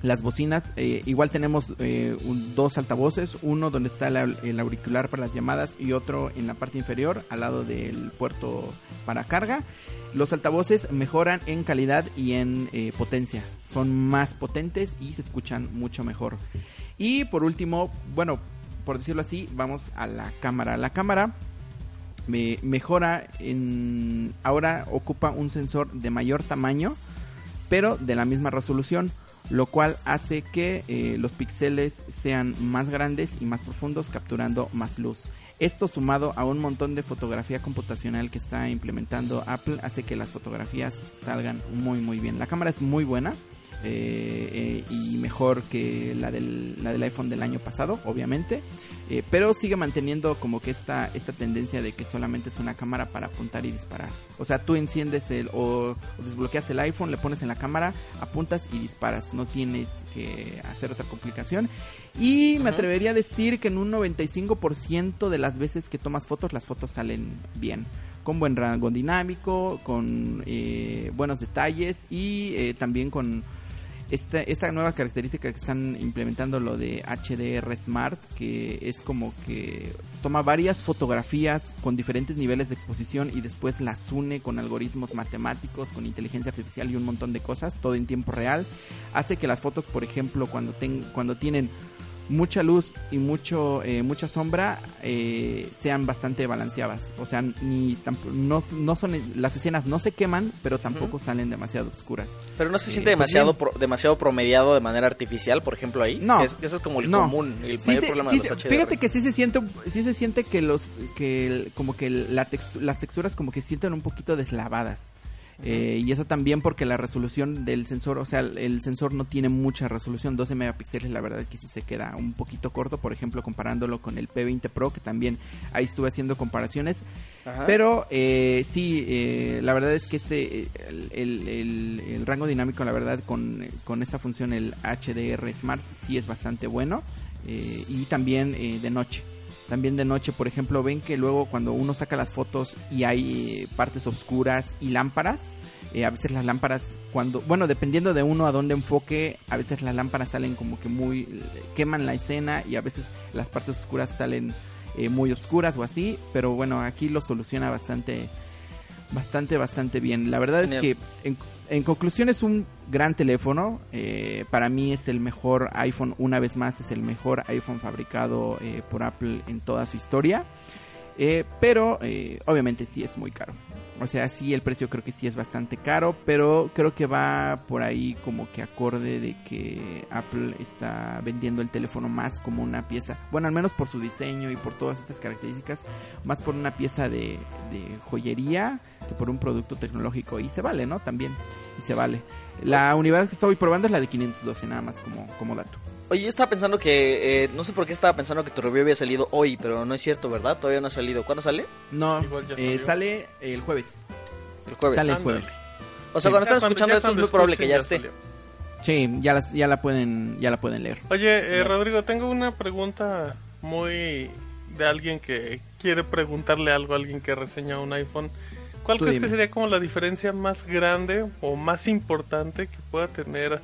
las bocinas, eh, igual tenemos eh, dos altavoces, uno donde está el auricular para las llamadas y otro en la parte inferior al lado del puerto para carga. Los altavoces mejoran en calidad y en eh, potencia, son más potentes y se escuchan mucho mejor. Y por último, bueno, por decirlo así, vamos a la cámara. La cámara me mejora en ahora ocupa un sensor de mayor tamaño, pero de la misma resolución lo cual hace que eh, los píxeles sean más grandes y más profundos, capturando más luz. Esto sumado a un montón de fotografía computacional que está implementando Apple hace que las fotografías salgan muy muy bien. La cámara es muy buena, eh, eh, y mejor que la del, la del iPhone del año pasado, obviamente. Eh, pero sigue manteniendo como que esta, esta tendencia de que solamente es una cámara para apuntar y disparar. O sea, tú enciendes el o, desbloqueas el iPhone, le pones en la cámara, apuntas y disparas. No tienes que hacer otra complicación. Y me atrevería a decir que en un 95% de las veces que tomas fotos, las fotos salen bien con buen rango dinámico, con buenos detalles y también con esta, esta nueva característica que están implementando lo de HDR Smart, que es como que toma varias fotografías con diferentes niveles de exposición y después las une con algoritmos matemáticos, con inteligencia artificial y un montón de cosas, todo en tiempo real, hace que las fotos, por ejemplo, cuando, ten, cuando tienen mucha luz y mucho eh, mucha sombra eh, sean bastante balanceadas. O sea ni no, no son las escenas no se queman pero tampoco salen demasiado oscuras. Pero no se eh, siente pues demasiado demasiado promediado de manera artificial por ejemplo ahí. No. Eso es como el común el mayor problema de los HDR. fíjate que sí se siente sí se siente que los que como que la las texturas como que sienten un poquito deslavadas eh, y eso también porque la resolución del sensor, o sea, el sensor no tiene mucha resolución, 12 megapíxeles, la verdad es que sí se queda un poquito corto, por ejemplo, comparándolo con el P20 Pro, que también ahí estuve haciendo comparaciones. Pero eh, sí, eh, la verdad es que este, el, rango dinámico, la verdad, con, con, esta función, el HDR Smart, sí es bastante bueno. y también de noche también de noche, por ejemplo, ven que luego cuando uno saca las fotos y hay eh, partes oscuras y lámparas, eh, a veces las lámparas cuando, bueno, dependiendo de uno a dónde enfoque, a veces las lámparas salen como que muy, queman la escena y a veces las partes oscuras salen eh, muy oscuras o así, pero bueno, aquí lo soluciona bastante, bastante, bastante bien. La verdad es que en, en conclusión es un gran teléfono. Eh, para mí es el mejor iPhone, una vez más, es el mejor iPhone fabricado eh, por Apple en toda su historia. Eh, pero obviamente sí es muy caro. O sea, sí, el precio creo que sí es bastante caro, pero creo que va por ahí como que acorde de que Apple está vendiendo el teléfono más como una pieza, bueno, al menos por su diseño y por todas estas características, más por una pieza de, joyería que por un producto tecnológico. Y se vale, ¿no? También, y se vale. La unidad que estoy probando es la de 512, nada más como, como dato. Oye, yo estaba pensando que, eh, no sé por qué estaba pensando que tu review había salido hoy, pero no es cierto, ¿verdad? Todavía no ha salido. ¿Cuándo sale? No, eh, sale el jueves. El jueves. Sale el jueves. O sea, cuando están escuchando esto es muy probable que ya, esté. Sí, ya, ya la pueden ya la pueden leer. Oye, eh, Rodrigo, tengo una pregunta muy de alguien que quiere preguntarle algo a alguien que reseña un iPhone. ¿Cuál crees que sería como la diferencia más grande o más importante que pueda tener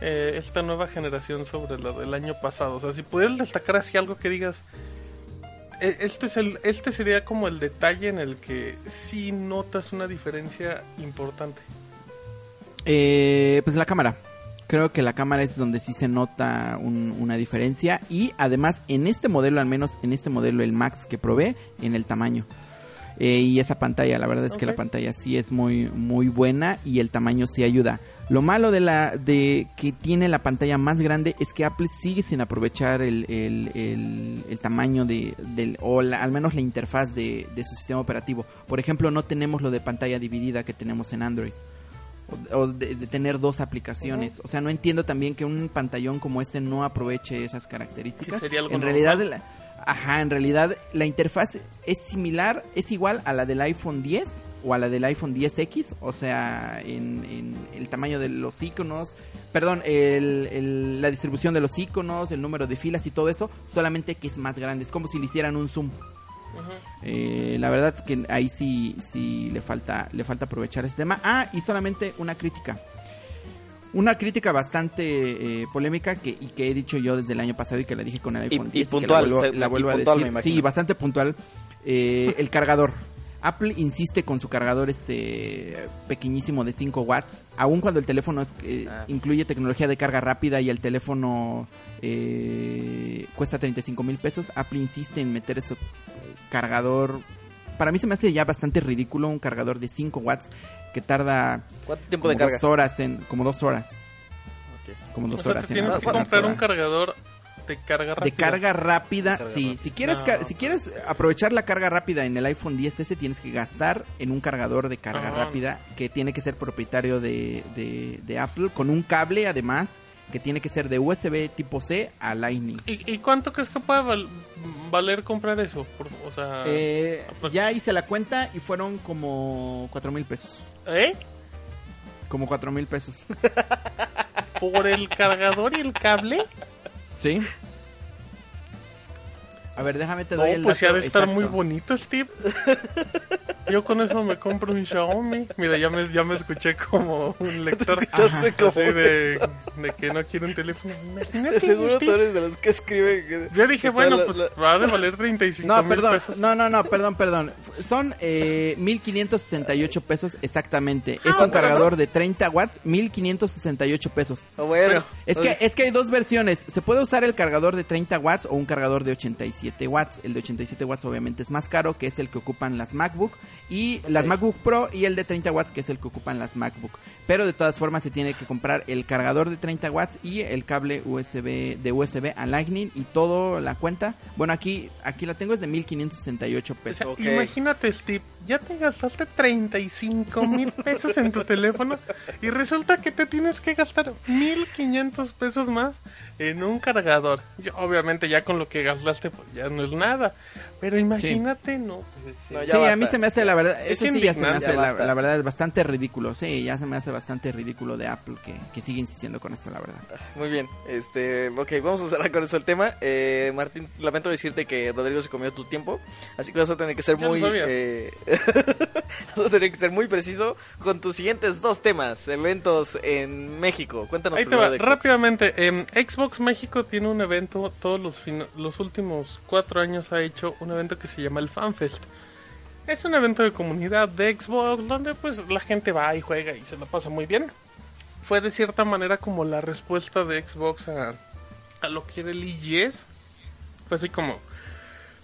eh, esta nueva generación sobre la del año pasado? O sea, si pudieras destacar así algo que digas, e- este, es el, este sería como el detalle en el que sí notas una diferencia importante. Eh, pues la cámara. Creo que la cámara es donde sí se nota un- una diferencia. Y además, en este modelo, al menos en este modelo, el Max que probé, en el tamaño. Eh, y esa pantalla, la verdad es que la pantalla sí es muy, muy buena y el tamaño sí ayuda. Lo malo de la de que tiene la pantalla más grande es que Apple sigue sin aprovechar el, el- el- el tamaño de, del, o la- al menos la interfaz de, de su sistema operativo. Por ejemplo, no tenemos lo de pantalla dividida que tenemos en Android o, o de, de tener dos aplicaciones. O sea, no entiendo también que un pantallón como este no aproveche esas características. Sería algo en normal. realidad, la, ajá, en realidad la interfaz es similar, es igual a la del iPhone 10 o a la del iPhone 10X, o sea, en, en el tamaño de los iconos, perdón, el- el- la distribución de los iconos, el número de filas y todo eso, solamente que es más grande, es como si le hicieran un zoom. Eh, la verdad que ahí sí, sí le falta, le falta aprovechar ese tema. Ah, y solamente una crítica. Una crítica bastante eh, polémica que, y que he dicho yo desde el año pasado y que la dije con el iPhone y 10 que puntual, la vuelvo, y a puntual, decir. Sí, bastante puntual. Eh, el cargador. Apple insiste con su cargador este pequeñísimo de 5 watts, aun cuando el teléfono es, eh, Ah. incluye tecnología de carga rápida y el teléfono eh, cuesta 35 mil pesos. Apple insiste en meter ese cargador. Para mí se me hace ya bastante ridículo un cargador de 5 watts que tarda ¿Cuánto tiempo como de carga? dos horas en como dos horas, como O dos sea, horas te en tienes que comprar un cargador de carga rápida. de carga rápida, De carga sí, rápida. si quieres No. ca- si quieres aprovechar la carga rápida en el iPhone 10S tienes que gastar en un cargador de carga rápida que tiene que ser propietario de, de, de Apple con un cable además que tiene que ser de USB tipo C a Lightning. ¿Y, y cuánto crees que puede val- valer comprar eso? Por- o sea, Eh, ya hice la cuenta y fueron como cuatro mil pesos. ¿eh? Como cuatro mil pesos. ¿Por el cargador y el cable? ¿Sí? A ver, déjame te No, doy el pues ya dato de estar exacto. muy bonito, Steve. Yo con eso me compro un Xiaomi. Mira, ya me, ya me escuché como un lector. escuchaste como Así de, de que no quiero un teléfono. Imagínate, De seguro tú eres de los que escriben. que- Yo dije, que bueno, la- pues la- va a de valer 35 No, mil perdón, pesos. no, no, no, perdón, perdón. Son eh, 1568 pesos exactamente. Es Ah, un cargador de 30 watts, 1568 pesos. Bueno. Es que, es que hay dos versiones. Se puede usar el cargador de 30 watts o un cargador de 87 watts. El de 87 watts obviamente es más caro, que es el que ocupan las MacBook y las Ok. MacBook Pro y el de 30 watts, que es el que ocupan las MacBook. Pero de todas formas se tiene que comprar el cargador de 30 watts y el cable USB de USB a Lightning y todo la cuenta. Bueno, aquí aquí la tengo es de 1568 O sea, pesos. Ok. Imagínate, Steve, ya te gastaste 35 mil pesos en tu teléfono y resulta que te tienes que gastar 1500 pesos más en un cargador. Y obviamente ya con lo que gastaste pues ya no es nada. Pero imagínate, no. puede ser. No, ya sí, a mí se me hace la verdad, Es eso sí ya se me hace la, la verdad es bastante ridículo. Sí, ya se me hace bastante ridículo de Apple que, que sigue insistiendo con esto, la verdad. Muy bien, este, ok, vamos a cerrar con eso el tema. Eh, Martín, lamento decirte que Rodrigo se comió tu tiempo, así que vas a tener que ser Ya lo muy, eh, vas a tener que ser muy preciso con tus siguientes dos temas, eventos en México. Cuéntanos Ahí te va, de Xbox. rápidamente. em, Xbox México tiene un evento, todos los, los últimos cuatro años ha hecho un evento que se llama el FanFest. Es un evento de comunidad de Xbox donde pues la gente va y juega y se la pasa muy bien. Fue de cierta manera como la respuesta de Xbox a, a lo que era el IGS. Fue así como,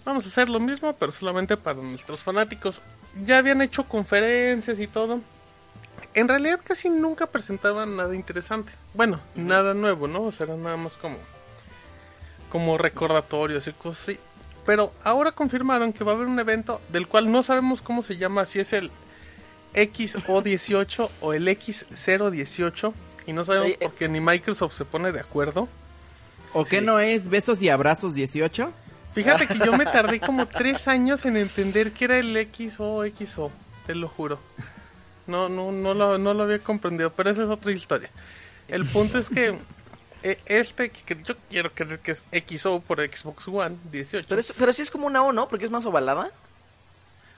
vamos a hacer lo mismo pero solamente para nuestros fanáticos. Ya habían hecho conferencias y todo en realidad casi nunca presentaban nada interesante. Bueno, nada nuevo, ¿no? O sea, era nada más como como recordatorios y cosas así. Pero ahora confirmaron que va a haber un evento del cual no sabemos cómo se llama, si es el XO18 o el X018 y no sabemos Oye, eh. por qué ni Microsoft se pone de acuerdo. ¿O qué Sí. no es besos y abrazos 18? Fíjate que yo me tardé como tres años en entender que era el XO XO, te lo juro. No, no, no lo, no lo había comprendido, pero esa es otra historia. El punto es que este, que yo quiero creer que es XO por Xbox One 18. Pero, es- pero sí es como una O, ¿no? Porque es más ovalada.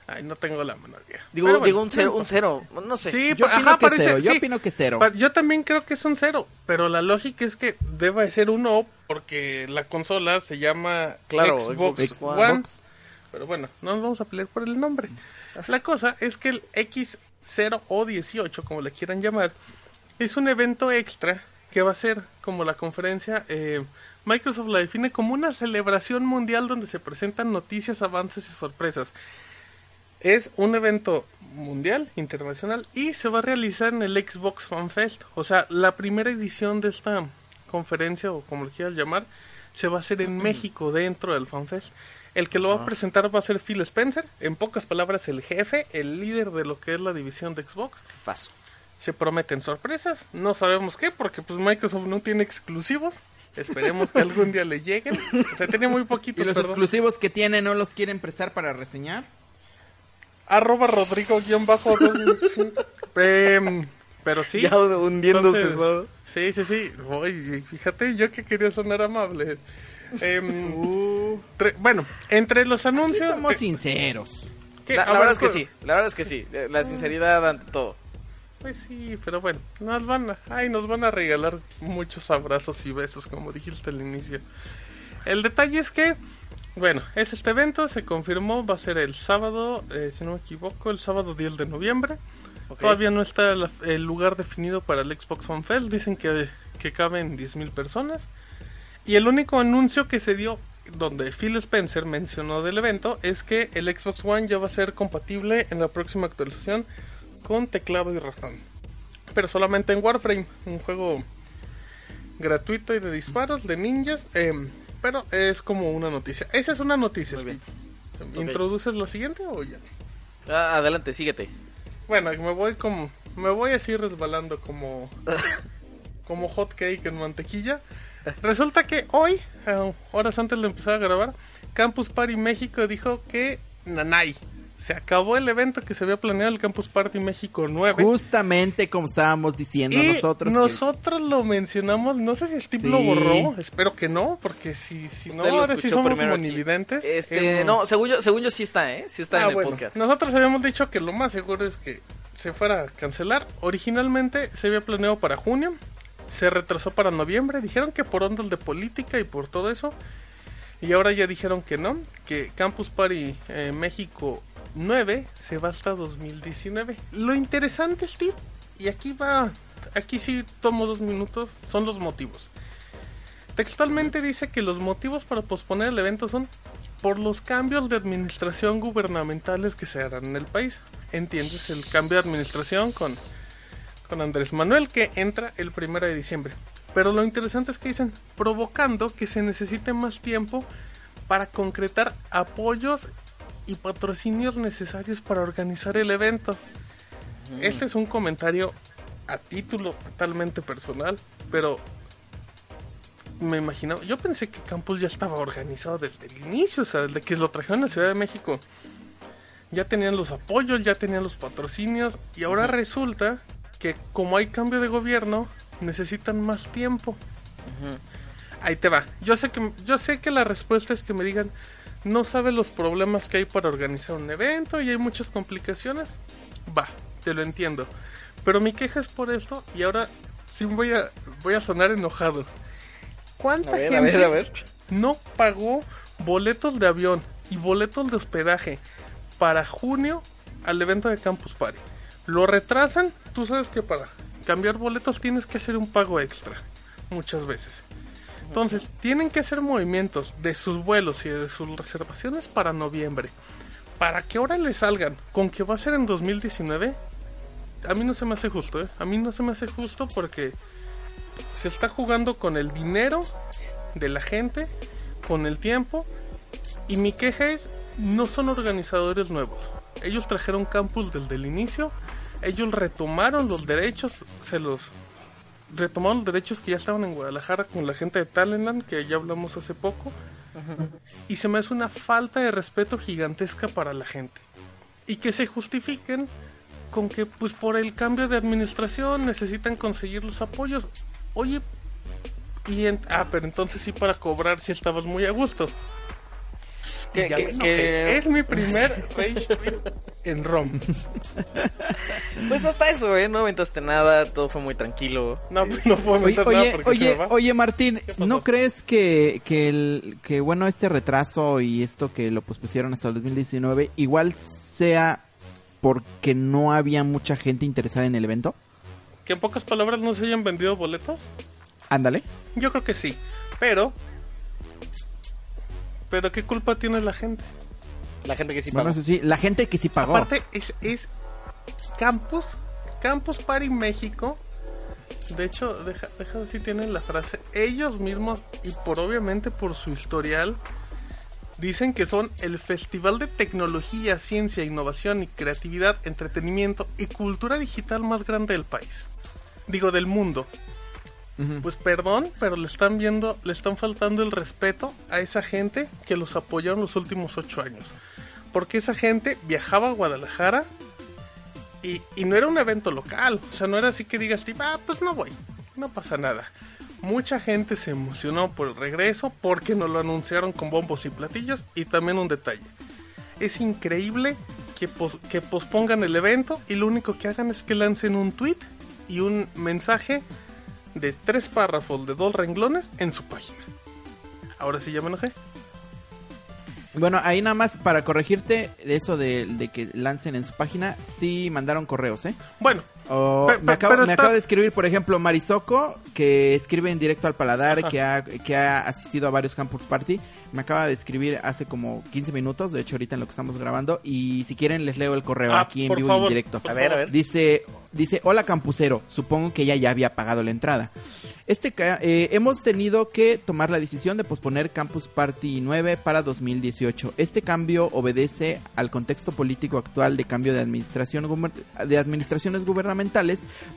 Ay, no tengo la menor idea. Digo, bueno, digo un cero, un cero, no sé. Sí, Yo opino ajá, que parece- cero, yo sí. opino que cero. Yo también creo que es un cero, pero la lógica es que debe ser un O porque la consola se llama Claro, Xbox, Xbox One. Xbox. pero bueno, no nos vamos a pelear por el nombre. La cosa es que el X0 o 18, como le quieran llamar, es un evento extra que va a ser como la conferencia. Eh, Microsoft la define como una celebración mundial donde se presentan noticias, avances y sorpresas. Es un evento mundial, internacional, y se va a realizar en el Xbox Fan Fest. O sea, la primera edición de esta conferencia, o como lo quieras llamar, se va a hacer en México, dentro del Fan Fest. El que lo va a presentar va a ser Phil Spencer, en pocas palabras el jefe, el líder de lo que es la división de Xbox. Faso. Se prometen sorpresas, no sabemos qué, porque pues Microsoft no tiene exclusivos. Esperemos que algún día le lleguen. O sea, tiene muy ¿Y poquitos, los perdón. exclusivos que tiene no los quieren prestar para reseñar? Arroba Rodrigo guion bajo dos- sí. Em, pero sí. Ya hundiéndose Entonces, solo. Sí, sí, sí. Oye, fíjate, yo que quería sonar amable. Em, tre- bueno, entre los anuncios. somos eh, sinceros. La, la ver, verdad es que sí, la verdad es que sí. La sinceridad ante todo. Pues sí, pero bueno, nos van a, ay, nos van a regalar muchos abrazos y besos, como dijiste al inicio. El detalle es que, bueno, es este evento, se confirmó, va a ser el sábado, eh, si no me equivoco, el sábado 10 de noviembre. Todavía no está la- el lugar definido para el Xbox Fan Fest, dicen que, que caben 10.000 personas. Y el único anuncio que se dio, donde Phil Spencer mencionó del evento, es que el Xbox One ya va a ser compatible en la próxima actualización con teclado y ratón. Pero solamente en Warframe, un juego gratuito y de disparos, de ninjas. em, pero es como una noticia. Esa es una noticia. Muy bien. Ok. ¿Introduces la siguiente o ya? Ah, adelante, síguete. Bueno, me voy como me voy así resbalando como como hot cake en mantequilla. Resulta que hoy, eh, horas antes de empezar a grabar, Campus Party México dijo que nanay, se acabó el evento que se había planeado el Campus Party México 9. Justamente como estábamos diciendo y nosotros. que- nosotros lo mencionamos, no sé si Steve Sí. lo borró, espero que no, porque si, si no, Usted ahora sí escuchó somos monividentes. Este, no, según yo, según yo sí está, ¿eh? Sí está Ah, en el bueno, podcast. Nosotros habíamos dicho que lo más seguro es que se fuera a cancelar. Originalmente se había planeado para junio, se retrasó para noviembre. Dijeron que por ondas de política y por todo eso. Y ahora ya dijeron que no, que Campus Party eh, México 9 se va hasta 2019. Lo interesante, Steve, y aquí va, aquí sí tomo dos minutos, son los motivos. Textualmente dice que los motivos para posponer el evento son por los cambios de administración gubernamentales que se harán en el país. ¿Entiendes? El cambio de administración con, con Andrés Manuel que entra el primero de diciembre. Pero lo interesante es que dicen provocando que se necesite más tiempo para concretar apoyos y patrocinios necesarios para organizar el evento. Este es un comentario a título totalmente personal, pero me imaginaba, yo pensé que Campus ya estaba organizado desde el inicio, o sea, desde que lo trajeron a Ciudad de México. Ya tenían los apoyos, ya tenían los patrocinios, y ahora resulta que como hay cambio de gobierno, necesitan más tiempo. Ahí te va. Yo sé que yo sé que la respuesta es que me digan, no sabe los problemas que hay para organizar un evento y hay muchas complicaciones. Va, te lo entiendo. Pero mi queja es por esto y ahora sí voy a voy a sonar enojado. ¿Cuánta A ver, gente a ver, a ver. no pagó boletos de avión y boletos de hospedaje para junio al evento de Campus Party? Lo retrasan, tú sabes que para cambiar boletos tienes que hacer un pago extra muchas veces. Entonces, tienen que hacer movimientos de sus vuelos y de sus reservaciones para noviembre. Para que ahora le salgan con que va a ser en 2019, a mí no se me hace justo, ¿eh? A mí no se me hace justo porque se está jugando con el dinero de la gente, con el tiempo, y mi queja es, no son organizadores nuevos. Ellos trajeron campus desde el inicio, ellos retomaron los derechos, se los retomaron los derechos que ya estaban en Guadalajara con la gente de Talentland, que ya hablamos hace poco, y se me hace una falta de respeto gigantesca para la gente. Y que se justifiquen con que pues por el cambio de administración necesitan conseguir los apoyos. Oye, y en- ah, pero entonces sí para cobrar si estabas muy a gusto. Que- que- que- Es mi primer Rage en ROM. Pues hasta eso, ¿eh? No aventaste nada, todo fue muy tranquilo. No, no puedo Oye, nada oye, porque se oye, me va. oye, Martín? ¿no crees que, que, el, que, bueno, este retraso y esto que lo pospusieron hasta el 2019 igual sea porque no había mucha gente interesada en el evento? Que en pocas palabras no se hayan vendido boletos. Ándale. Yo creo que sí. Pero. Pero ¿qué culpa tiene la gente? La gente que sí Bueno, pagó. eso sí, la gente que sí pagó. Aparte, es, es Campus, Campus Party México. De hecho, deja, deja ver si tienen la frase. Ellos mismos, y por obviamente por su historial, dicen que son el festival de tecnología, ciencia, innovación y creatividad, entretenimiento y cultura digital más grande del país. Digo, del mundo. Pues perdón, pero le están viendo, le están faltando el respeto a esa gente que los apoyaron los últimos ocho años. Porque esa gente viajaba a Guadalajara y, no era un evento local. O sea, no era así que digas, tipo, ah, pues no voy, no pasa nada. Mucha gente se emocionó por el regreso porque nos lo anunciaron con bombos y platillos. Y también un detalle. Es increíble que pospongan el evento y lo único que hagan es que lancen un tweet y un mensaje de tres párrafos de dos renglones en su página. Ahora sí ya me enojé. Bueno, ahí nada más para corregirte de eso de, de que lancen en su página, sí mandaron correos, ¿eh? Bueno, Me, acabo, pero me está- acaba de escribir, por ejemplo, Marisoco, que escribe en directo al paladar, Ajá. que ha, que ha asistido a varios Campus Party. Me acaba de escribir hace como 15 minutos, de hecho ahorita en lo que estamos grabando. Y si quieren les leo el correo Ah, aquí en vivo y en directo. A ver, a ver. Dice, dice, hola campusero, supongo que ella ya había pagado la entrada. Este eh, hemos tenido que tomar la decisión de posponer Campus Party 9 para 2018. Este cambio obedece al contexto político actual de cambio de administración de administraciones gubernamentales,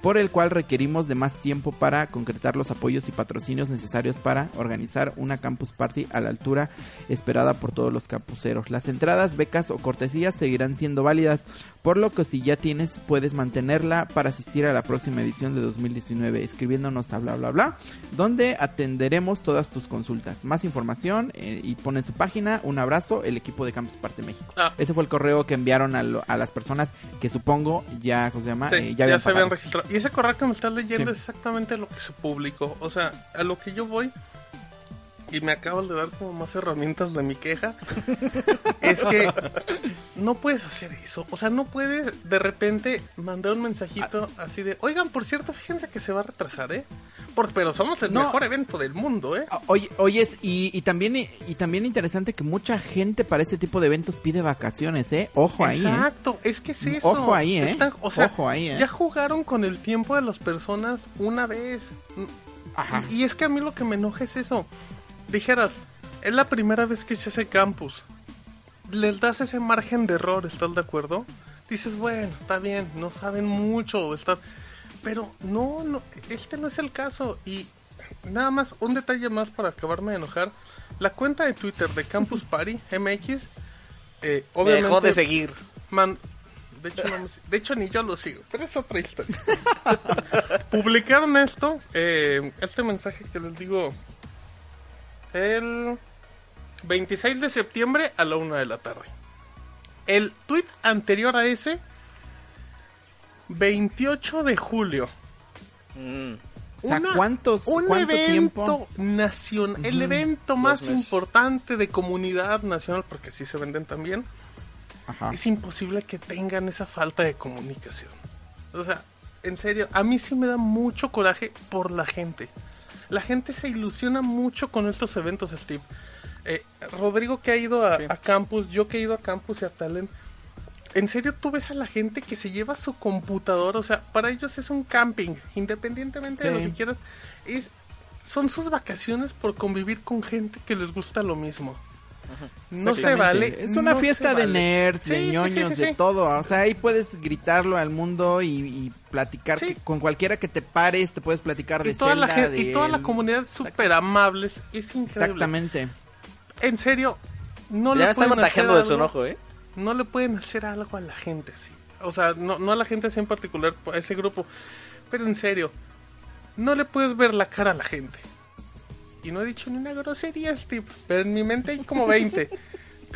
por el cual requerimos de más tiempo para concretar los apoyos y patrocinios necesarios para organizar una Campus Party a la altura esperada por todos los campuseros. Las entradas, becas o cortesías seguirán siendo válidas, por lo que si ya tienes puedes mantenerla para asistir a la próxima edición de 2019 escribiéndonos a bla bla bla, donde atenderemos todas tus consultas. Más información eh, y pone en su página. Un abrazo, el equipo de Campus Parte México. Ah. Ese fue el correo que enviaron a, lo- a las personas que supongo ya, ¿cómo se llama? sí, Eh, ya, habían se habían registrado. Y ese correo que me estás leyendo Sí. es exactamente lo que se publicó. O sea, a lo que yo voy, y me acabas de dar como más herramientas de mi queja, es que no puedes hacer eso. O sea, no puedes de repente mandar un mensajito así de, oigan, por cierto, fíjense que se va a retrasar, ¿eh? Por, pero somos el No. mejor evento del mundo, ¿eh? Ah, Oye, oyes, y, y también y también interesante que mucha gente para este tipo de eventos pide vacaciones, ¿eh? Ojo ahí, ¿eh? Exacto, es que es eso. Ojo ahí, ¿eh? Están- o sea, Ojo ahí, ¿eh? ya jugaron con el tiempo de las personas una vez. Ajá. Y, y es que a mí lo que me enoja es eso. Dijeras, es la primera vez que se hace campus. Les das ese margen de error, ¿estás de acuerdo? Dices, bueno, está bien, no saben mucho, está... pero no, no, este no es el caso. Y nada más, un detalle más para acabarme de enojar. La cuenta de Twitter de Campus Party MX, eh, Me obviamente... dejó de seguir. Man, de hecho, no me si- de hecho ni yo lo sigo, pero es otra historia. Publicaron esto, eh, este mensaje que les digo, el 26 de septiembre a la 1 de la tarde. El tweet anterior a ese, 28 de julio. Mm. O sea, Una- ¿cuántos, un cuánto evento tiempo? nacional, el evento más importante de comunidad nacional, porque así se venden también Ajá. es imposible que tengan esa falta de comunicación. O sea, en serio, a mí sí me da mucho coraje por la gente. La gente se ilusiona mucho con estos eventos, Steve. Eh, Rodrigo que ha ido a, Sí. a campus, yo que he ido a campus y a Talent. En serio, tú ves a la gente que se lleva su computadora, o sea, para ellos es un camping, independientemente de lo que quieras. Es, son sus vacaciones por convivir con gente que les gusta lo mismo. No se vale. Es una no fiesta de vale. nerds, Sí, de sí, sí, ñoños, sí, de todo. O sea, ahí puedes gritarlo al mundo y, y platicar Sí. que- con cualquiera que te pares, te puedes platicar de y toda, la gente, y toda la comunidad súper amables. Es increíble. Exactamente. En serio, no Ya le me están pueden hacer contagiando de su algo- enojo, ¿eh? No le pueden hacer algo a la gente así. O sea, no, no a la gente así en particular, a ese grupo. Pero en serio, no le puedes ver la cara a la gente. Y no he dicho ni una grosería, Steve. Pero en mi mente hay como 20.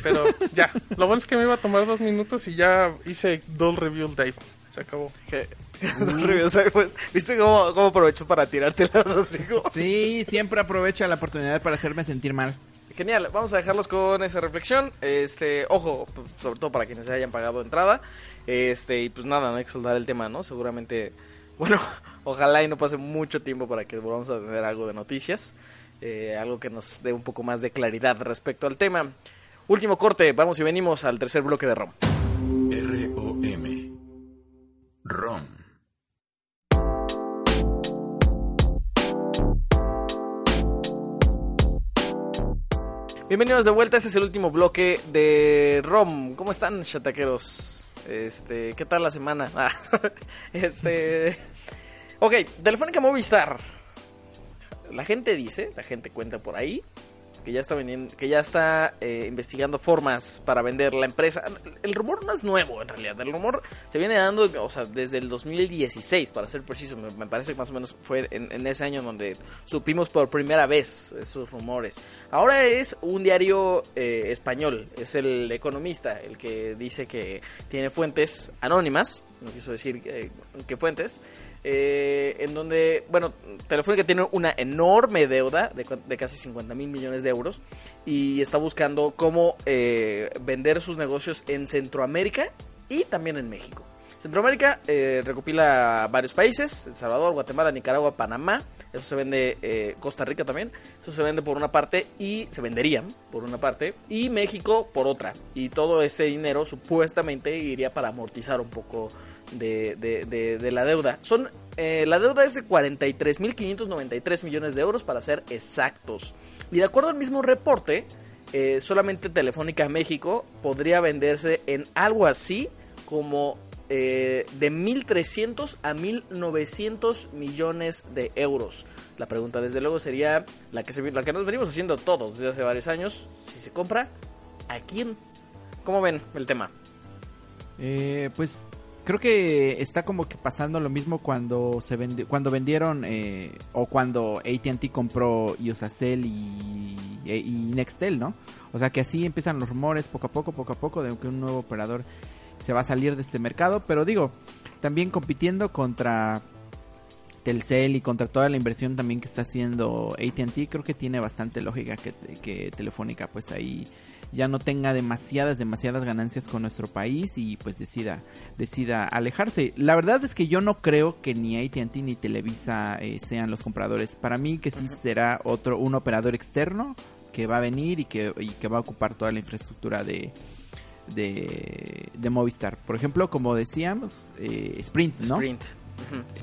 Pero ya, lo bueno es que me iba a tomar dos minutos y ya hice Doll Review Dave. Se acabó. Que- Reviews, pues, ¿Viste cómo, cómo aprovechó para tirártela, Rodrigo? Sí, siempre aprovecha la oportunidad para hacerme sentir mal. Genial, vamos a dejarlos con esa reflexión. Este, ojo, sobre todo para quienes hayan pagado entrada. Este, y pues nada, no hay que soldar el tema, ¿no? Seguramente, bueno, ojalá y no pase mucho tiempo para que volvamos a tener algo de noticias. Eh, algo que nos dé un poco más de claridad respecto al tema. Último corte, vamos y venimos al tercer bloque de ROM. R-O-M. ROM. Bienvenidos de vuelta, este es el último bloque de ROM. ¿Cómo están, chataqueros? Este, ¿qué tal la semana? Ah, este. Ok, Telefónica Movistar. La gente dice, la gente cuenta por ahí, que ya está vendiendo, que ya está eh, investigando formas para vender la empresa. El rumor no es nuevo en realidad, el rumor se viene dando, o sea, desde el 2016, para ser preciso, me, parece que más o menos fue en, en ese año donde supimos por primera vez esos rumores. Ahora es un diario eh, español, es el Economista, el que dice que tiene fuentes anónimas, no quiso decir eh, qué fuentes, eh, en donde, bueno, Telefónica tiene una enorme deuda de, casi 50 mil millones de euros y está buscando cómo eh, vender sus negocios en Centroamérica y también en México. Centroamérica eh, recopila varios países, El Salvador, Guatemala, Nicaragua, Panamá, eso se vende, eh, Costa Rica también, eso se vende por una parte y se venderían por una parte, y México por otra. Y todo ese dinero supuestamente iría para amortizar un poco de, de- de- de la deuda. Son, eh, la deuda es de 43.593 millones de euros para ser exactos. Y de acuerdo al mismo reporte, eh, solamente Telefónica México podría venderse en algo así como eh, de 1.300 a 1.900 millones de euros. La pregunta desde luego sería la que, la que nos venimos haciendo todos desde hace varios años. Si se compra, ¿a quién? ¿Cómo ven el tema? Eh, pues creo que está como que pasando lo mismo cuando se vendi- cuando vendieron eh, o cuando AT&T compró Iosacel y, y Nextel, ¿no? O sea que así empiezan los rumores poco a poco, poco a poco de que un nuevo operador se va a salir de este mercado, pero digo, también compitiendo contra Telcel y contra toda la inversión también que está haciendo AT&T, creo que tiene bastante lógica que, que Telefónica pues ahí ya no tenga demasiadas, demasiadas ganancias con nuestro país y pues decida, decida alejarse. La verdad es que yo no creo que ni AT&T ni Televisa eh, sean los compradores. Para mí que sí será otro, un operador externo que va a venir y que, y que va a ocupar toda la infraestructura de, de, de Movistar. Por ejemplo, como decíamos, eh, Sprint, ¿no? Sprint.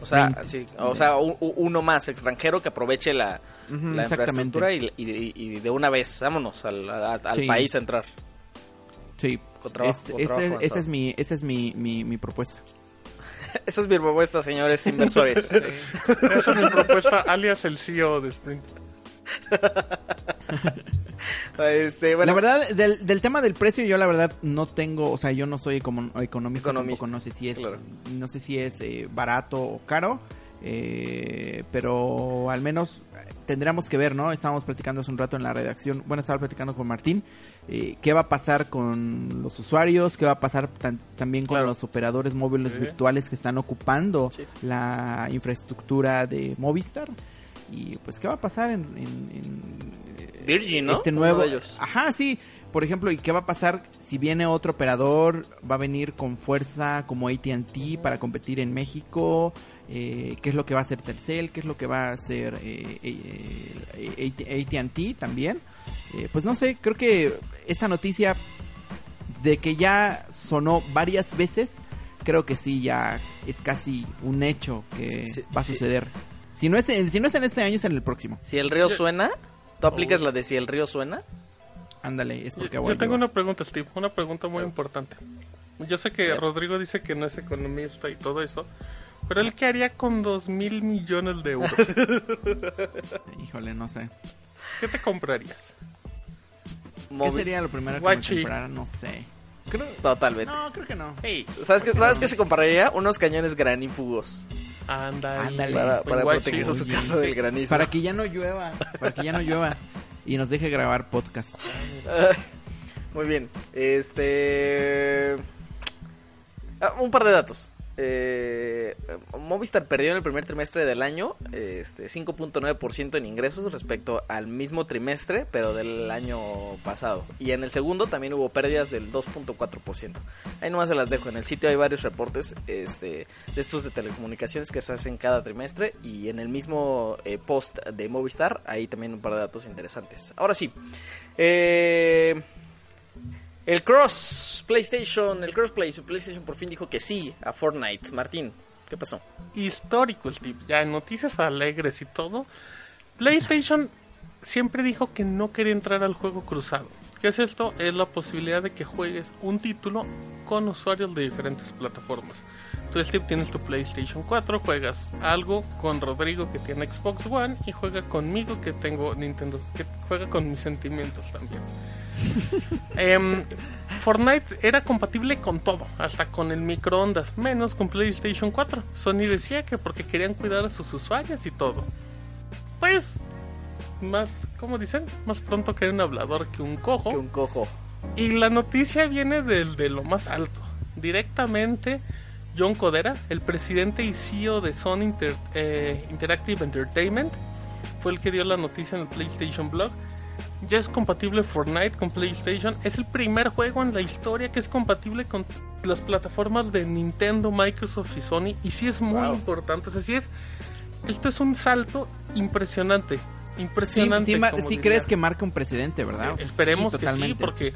O sea, sí, o sea, u- u- uno más extranjero que aproveche la, exactamente. infraestructura y, y- y de una vez, vámonos al, a- al Sí. país a entrar. Sí. Con trabajo- Es- con ese- trabajo esa es mi, esa es mi, mi, mi propuesta. Esa es mi propuesta, señores inversores. Esa es mi propuesta, alias el CEO de Sprint. Este, bueno, la verdad, del, del tema del precio, yo la verdad no tengo, o sea, yo no soy econom- economista, tampoco no sé si es, claro. no sé si es eh, barato o caro, eh, pero al menos tendríamos que ver, ¿no? Estábamos platicando hace un rato en la redacción, bueno, estaba platicando con Martín, eh, qué va a pasar con los usuarios, qué va a pasar tan- también con Claro. los operadores móviles Sí. virtuales que están ocupando Sí. la infraestructura de Movistar. Y pues, ¿qué va a pasar en, en- en, eh, Virgin, ¿no? Este Uno nuevo. de ellos. Ajá, sí. Por ejemplo, ¿y qué va a pasar si viene otro operador? ¿Va a venir con fuerza como ATT para competir en México? Eh, ¿Qué es lo que va a hacer Telcel? ¿Qué es lo que va a hacer eh, eh, eh, AT&T también? Eh, pues no sé, creo que esta noticia de que ya sonó varias veces, creo que sí, ya es casi un hecho que Sí, sí, va a sí. Si no, es en, si no es en este año, es en el próximo. Si el río suena, ¿tú aplicas Oh. la de si el río suena? Ándale, es porque Yo, yo tengo una pregunta, Steve, una pregunta muy importante. Yo sé que. Rodrigo dice que no es economista y todo eso, pero él qué haría con dos mil millones de euros? Híjole, no sé. ¿Qué te comprarías? ¿Qué sería lo primero que Guachi. me comprara? No sé. Creo... Totalmente. No, creo que no. ¿Sabes qué, ¿Sabes qué se compraría? Unos cañones granífugos Ándale. Ándale. para, para Guachi. proteger su Oye. casa del granizo. Para que ya no llueva. Para que ya no llueva. Y nos deje grabar podcast. Muy bien. Este. ah, un par de datos. Eh, Movistar perdió en el primer trimestre del año este, 5.9% en ingresos respecto al mismo trimestre, pero del año pasado. Y en el segundo también hubo pérdidas del 2.4%. Ahí nomás se las dejo. En el sitio hay varios reportes este, de estos de telecomunicaciones que se hacen cada trimestre. Y en el mismo eh, post de Movistar hay también un par de datos interesantes. Ahora sí. Eh. El Cross PlayStation, el Crossplay, su PlayStation por fin dijo que sí a Fortnite. Martín, ¿qué pasó? Histórico, Steve. Ya en noticias alegres y todo. PlayStation siempre dijo que no quería entrar al juego cruzado. ¿Qué es esto? Es la posibilidad de que juegues un título con usuarios de diferentes plataformas. Tú, Steve, tienes tu PlayStation 4, juegas algo con Rodrigo que tiene Xbox One y juega conmigo que tengo Nintendo, que juega con mis sentimientos también. Em, Fortnite era compatible con todo, hasta con el microondas, menos con PlayStation 4. Sony decía que porque querían cuidar a sus usuarios y todo. Pues, más, como dicen, más pronto que un hablador que un cojo. Que un cojo. Y la noticia viene desde lo más alto. Directamente, John Codera, el presidente y CEO de Sony Inter- eh, Interactive Entertainment, fue el que dio la noticia en el PlayStation Blog. Ya es compatible Fortnite con PlayStation. Es el primer juego en la historia que es compatible con las plataformas de Nintendo, Microsoft y Sony. Y sí es muy Wow. importante. O sea, sí es. Esto es un salto impresionante. Impresionante. sí, sí crees que marca un precedente, ¿verdad? O sea, Esperemos sí, que sí, porque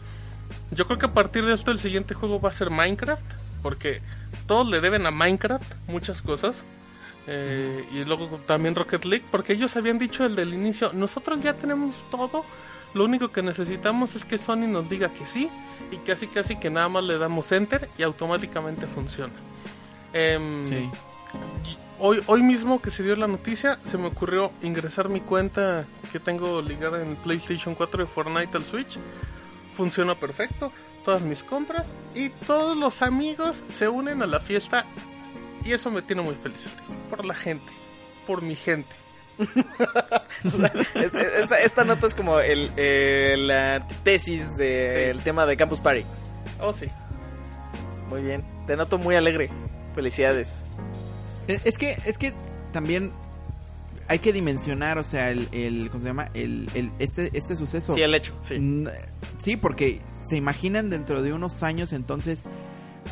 yo creo que a partir de esto el siguiente juego va a ser Minecraft, porque todos le deben a Minecraft muchas cosas. Eh, y luego también Rocket League, porque ellos habían dicho el inicio, nosotros ya tenemos todo, lo único que necesitamos es que Sony nos diga que sí, y casi casi que nada más le damos enter y automáticamente funciona. Em, Sí. Hoy, hoy mismo que se dio la noticia, se me ocurrió ingresar mi cuenta que tengo ligada en el PlayStation 4 de Fortnite al Switch. Funciona perfecto, todas mis compras y todos los amigos se unen a la fiesta y eso me tiene muy feliz, tío, por la gente, por mi gente. Este- Esta, esta nota es como el, eh, la tesis del Sí. tema de Campus Party. Oh, sí. Muy bien. Te noto muy alegre. Felicidades. Es es que, es que también hay que dimensionar, o sea, el, el ¿cómo se llama? El, el, este, este suceso. Sí, el hecho. Sí. Sí, porque se imaginan dentro de unos años entonces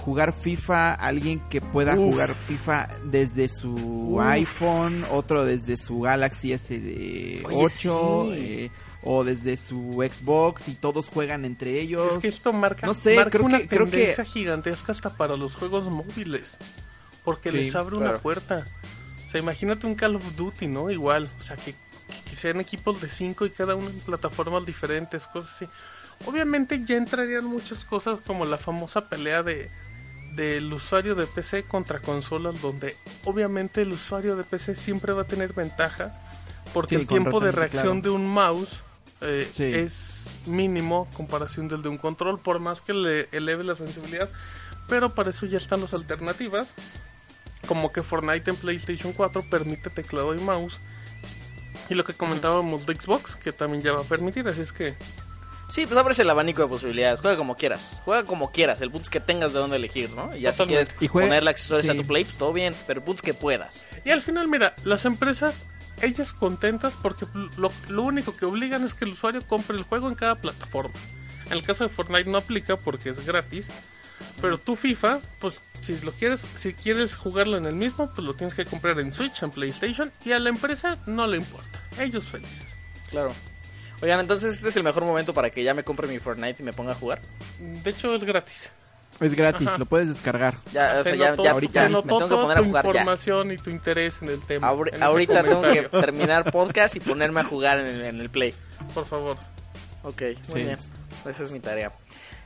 jugar FIFA, alguien que pueda Uf. jugar FIFA desde su Uf. iPhone, otro desde su Galaxy S8 Oye, sí. eh, o desde su Xbox y todos juegan entre ellos. Es que esto marca, no sé, marca creo una que- creo que- tendencia gigantesca hasta para los juegos móviles. Porque Sí, les abre una puerta. O sea, imagínate un Call of Duty, ¿no? Igual. O sea, que, que- sean equipos de 5 y cada uno en plataformas diferentes, cosas así. Obviamente ya entrarían muchas cosas como la famosa pelea de del usuario de PC contra consolas donde obviamente el usuario de PC siempre va a tener ventaja porque Sí, el tiempo de reacción claro. de un mouse eh, Sí. es mínimo comparación del de un control, por más que le eleve la sensibilidad. Pero para eso ya están las alternativas, como que Fortnite en PlayStation 4 permite teclado y mouse. Y lo que comentábamos de Xbox, que también ya va a permitir, así es que Sí, pues abres el abanico de posibilidades. Juega como quieras. Juega como quieras. El punto es que tengas de dónde elegir, ¿no? Y ya si quieres Y juega- ponerle accesorios a tu play, pues todo bien. Pero el punto es que puedas. Y al final, mira, las empresas, ellas contentas porque lo, lo único que obligan es que el usuario compre el juego en cada plataforma. En el caso de Fortnite no aplica porque es gratis. Pero tu FIFA, pues si lo quieres, si quieres jugarlo en el mismo, pues lo tienes que comprar en Switch, en PlayStation. Y a la empresa no le importa. Ellos felices. Claro. Oigan, entonces este es el mejor momento para que ya me compre mi Fortnite y me ponga a jugar. De hecho, es gratis. Es gratis, Ajá. lo puedes descargar. Ya, o sea, se ya, notó, ya, ahorita se me tengo que poner a tu ya. información y tu interés en el tema. En ahorita tengo que terminar podcast y ponerme a jugar en el, en el play. Por favor. Ok, muy Sí. bien. Esa es mi tarea.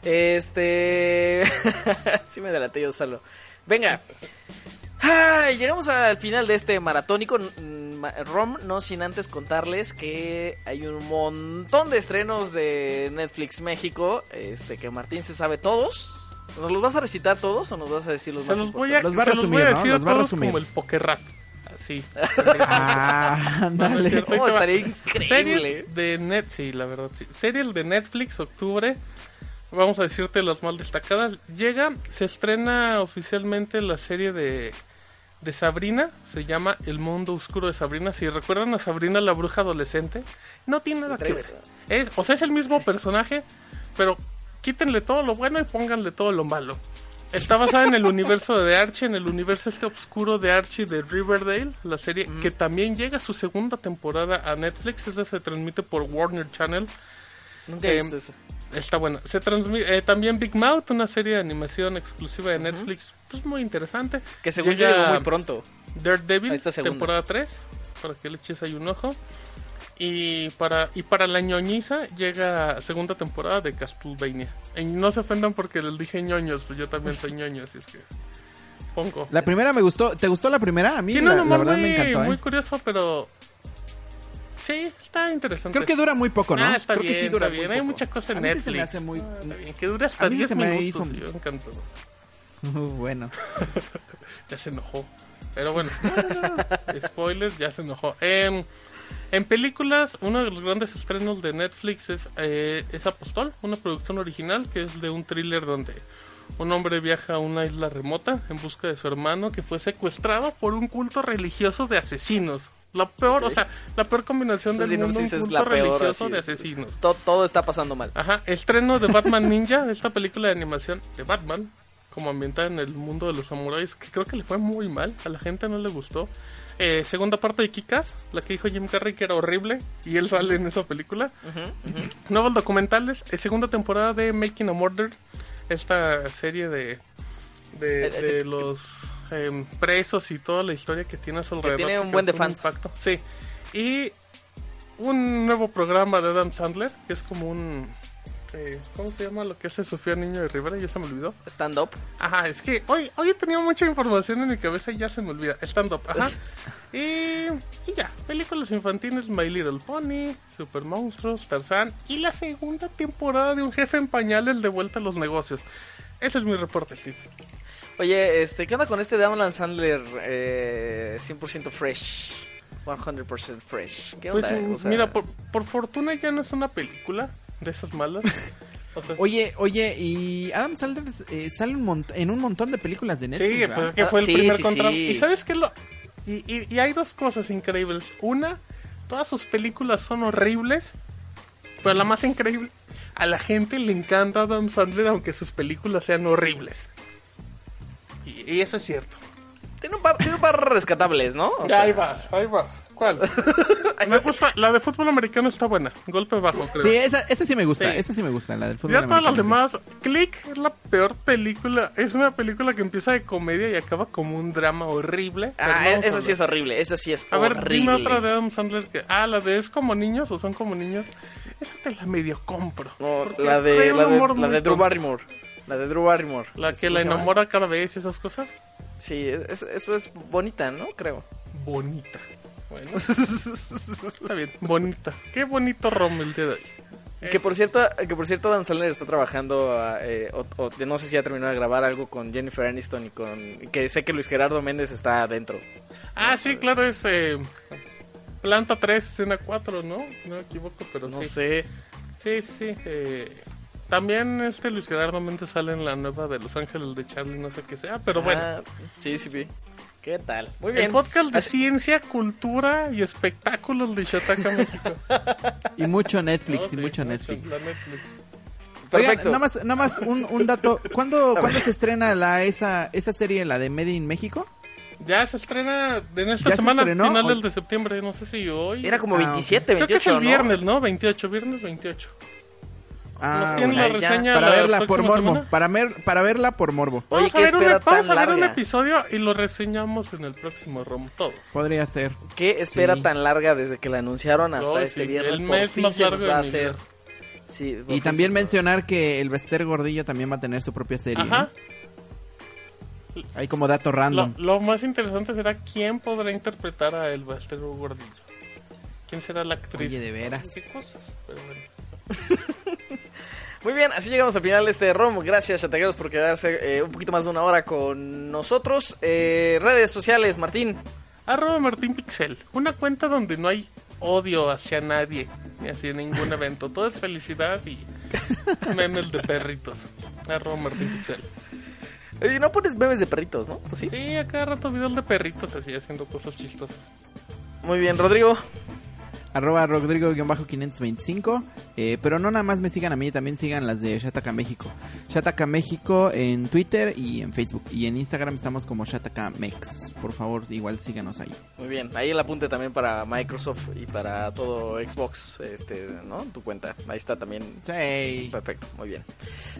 Este. sí, me delaté yo solo. Venga. Ay, llegamos al final de este maratónico ma- ROM, no sin antes contarles que hay un montón de estrenos de Netflix México, este que Martín se sabe todos. ¿Nos los vas a recitar todos o nos vas a decir los Se más los voy a, Los va a los voy a resumir, Los va a resumir. como el poker rap. Así. Ah, No, no es ándale. cierto, ahí Oh, estaría increíble. Series de net, sí, la verdad, sí. Series de Netflix, octubre. Vamos a decirte las más destacadas. Llega, se estrena oficialmente la serie de, de Sabrina, se llama El Mundo Oscuro de Sabrina. Si recuerdan a Sabrina la bruja adolescente, no tiene nada que ver. Es, o sea, es el mismo personaje, pero quítenle todo lo bueno y pónganle todo lo malo. Está basada en el universo de Archie, en el universo este oscuro de Archie de Riverdale, la serie que también llega a su segunda temporada a Netflix. Esa se transmite por Warner Channel. Nunca he Eh, visto eso. Está buena. Se transmite también Big Mouth, una serie de animación exclusiva de Netflix, pues muy interesante. Que según yo Llega llegó muy pronto. Daredevil, segunda. temporada 3, para que le eches ahí un ojo. Y para y para la ñoñiza llega segunda temporada de Castlevania. Y no se ofendan porque les dije ñoños, pues yo también soy ñoño, así es que pongo. La primera me gustó. ¿Te gustó la primera? A mí la, la verdad muy, me encantó. ¿eh? muy curioso, pero sí, está interesante. Creo que dura muy poco, ¿no? Ah, está Creo bien, que sí dura está bien. muy Hay poco. mucha cosa en sí se Netflix. me hace muy... Ah, está bien, que dura hasta A mí 10 se me minutos. hizo- Yo encantado. bueno. Ya se enojó. Pero bueno, spoilers, ya se enojó. Em, en películas, uno de los grandes estrenos de Netflix es, eh, es Apostol, una producción original que es de un thriller donde un hombre viaja a una isla remota en busca de su hermano que fue secuestrado por un culto religioso de asesinos. La peor, o sea, la peor combinación del mundo, un culto la peor. religioso así, de es- asesinos. to- todo está pasando mal. Ajá, estreno de Batman Ninja, esta película de animación de Batman, como ambientada en el mundo de los samuráis, que creo que le fue muy mal, a la gente no le gustó. Eh, segunda parte de Kikas, la que dijo Jim Carrey que era horrible, y él sale en esa película. Nuevos documentales, eh, segunda temporada de Making a Murder, esta serie de, de, Eh, eh, de los em, presos y toda la historia que tiene a su alrededor. tiene un buen de fans. impacto. Sí, y un nuevo programa de Adam Sandler, que es como un... eh, ¿Cómo se llama lo que hace Sofía Niño de Rivera? Ya se me olvidó. Stand up. Ajá, es que hoy, hoy he tenido mucha información en mi cabeza y ya se me olvida. Stand up, ajá. Y, y ya, películas infantiles, My Little Pony, Super Monstruos, Tarzán y la segunda temporada de Un Jefe en Pañales de vuelta a los negocios. Ese es mi reporte, Steve. Oye, este, ¿qué onda con este de Alan Sandler eh, 100% fresh? 100% fresh. ¿Qué Pues onda? O sea, mira, por, por fortuna ya no es una película de esas malas. O sea, Oye, oye, y Adam Sandler eh, sale un en un montón de películas de Netflix. Sí, ¿verdad? pues es que Ah, fue el sí, primer sí, contrato. sí. Y sabes qué lo. Y, y- y hay dos cosas increíbles. Una, todas sus películas son horribles. Pero la más increíble, a la gente le encanta Adam Sandler aunque sus películas sean horribles. Y, y eso es cierto. Tiene un par, tiene un par rescatables, ¿no? O ya sea, ahí vas, ahí vas. ¿Cuál? Me gusta, la de fútbol americano está buena. Golpe bajo, creo. Sí, esa, esa sí me gusta, Sí. esa sí me gusta, la del fútbol Ya todas las americano, sí. demás, Click es la peor película. Es una película que empieza de comedia y acaba como un drama horrible. Ah, a esa sí es horrible, esa sí es A ver, horrible. dime otra de Adam Sandler que... Ah, la de Es como niños o son como niños. Esa te la medio compro. No, la de, la de, la de Drew. Barrymore. La de Drew Barrymore. La que ¿Cómo la enamora cada vez y esas cosas. Sí, es- eso es bonita, ¿no? Creo. Bonita. Bueno, está bien. Bonita. Qué bonito rom el día de hoy. Que por cierto, que por cierto Adam Sandler está trabajando, ah, eh, o, o de- no sé si ya terminó de grabar algo con Jennifer Aniston y con, que sé que Luis Gerardo Méndez está adentro. Ah, sí, claro, es... eh, Planta 3, escena 4, ¿no? Si no me equivoco, pero No sí. sé. Sí, sí. eh, también este Luis Gerardo Méndez sale en la nueva de Los Ángeles de Charlie, no sé qué sea, pero bueno. Ah, sí, sí, vi. ¿Qué tal? Muy bien. El podcast de Así- ciencia, cultura y espectáculos de Shataka México. Y mucho Netflix, No, y sí, mucho Netflix. la Netflix. Oigan, Perfecto. nada más, nada más un, un dato. ¿Cuándo, ¿cuándo se estrena la, esa, esa serie, la de Made in México? Ya se estrena en esta ¿Ya se semana, estrenó? finales O- de septiembre, no sé si hoy. Era como Ah, 27, Creo que es 28, el ¿no? viernes, ¿no? 28, viernes 28. Ah, ¿Tienen bueno. la O sea, ya- reseña para la verla por morbo, semana? para, ver, para verla por morbo. Oye, Vamos a qué un- espera Vamos tan a ver un larga. episodio y lo reseñamos en el próximo ROM, todos. Podría ser. ¿Qué espera Sí. tan larga desde que la anunciaron hasta No, este sí, viernes? el Por mes fin más se nos va a hacer. vida. Sí, Y también mencionar que el Bester Gordillo también va a tener su propia serie. Ajá. ¿no? Hay como dato Lo, random. lo más interesante será quién podrá interpretar a el Bastero Gordillo. ¿Quién será la actriz? Oye, de veras. ¿Qué cosas? Pero bueno. Muy bien, así llegamos al final de este ROM. Gracias, chatagueros, por quedarse eh, un poquito más de una hora con nosotros. Eh, redes sociales, Martín. Arroba Martín Pixel. Una cuenta donde no hay odio hacia nadie ni hacia ningún evento. Todo es felicidad y Memes de perritos. Arroba Martín Pixel. Y no pones memes de perritos, ¿no? ¿O ¿Sí? Sí, a cada rato videos de perritos así haciendo cosas chistosas. Muy bien, Rodrigo. Arroba Rodrigo-525. Eh, pero no nada más me sigan a mí, también sigan las de Shataka México. Shataka México en Twitter y en Facebook. Y en Instagram estamos como Shataka Mex. Por favor, igual síganos ahí. Muy bien, ahí el apunte también para Microsoft y para todo Xbox, este, ¿no? Tu cuenta, ahí está también. Sí. Perfecto, muy bien,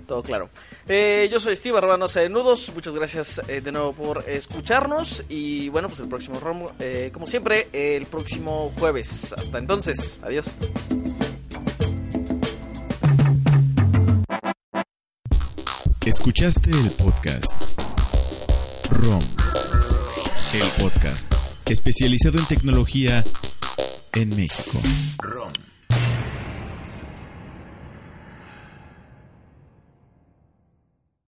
todo claro. Eh, yo soy Steve, arroba no sé de nudos, muchas gracias eh, de nuevo por escucharnos y bueno, pues el próximo ROM, eh, como siempre, el próximo jueves. Hasta entonces, adiós. Escuchaste el podcast ROM, el podcast especializado en tecnología en México. ROM.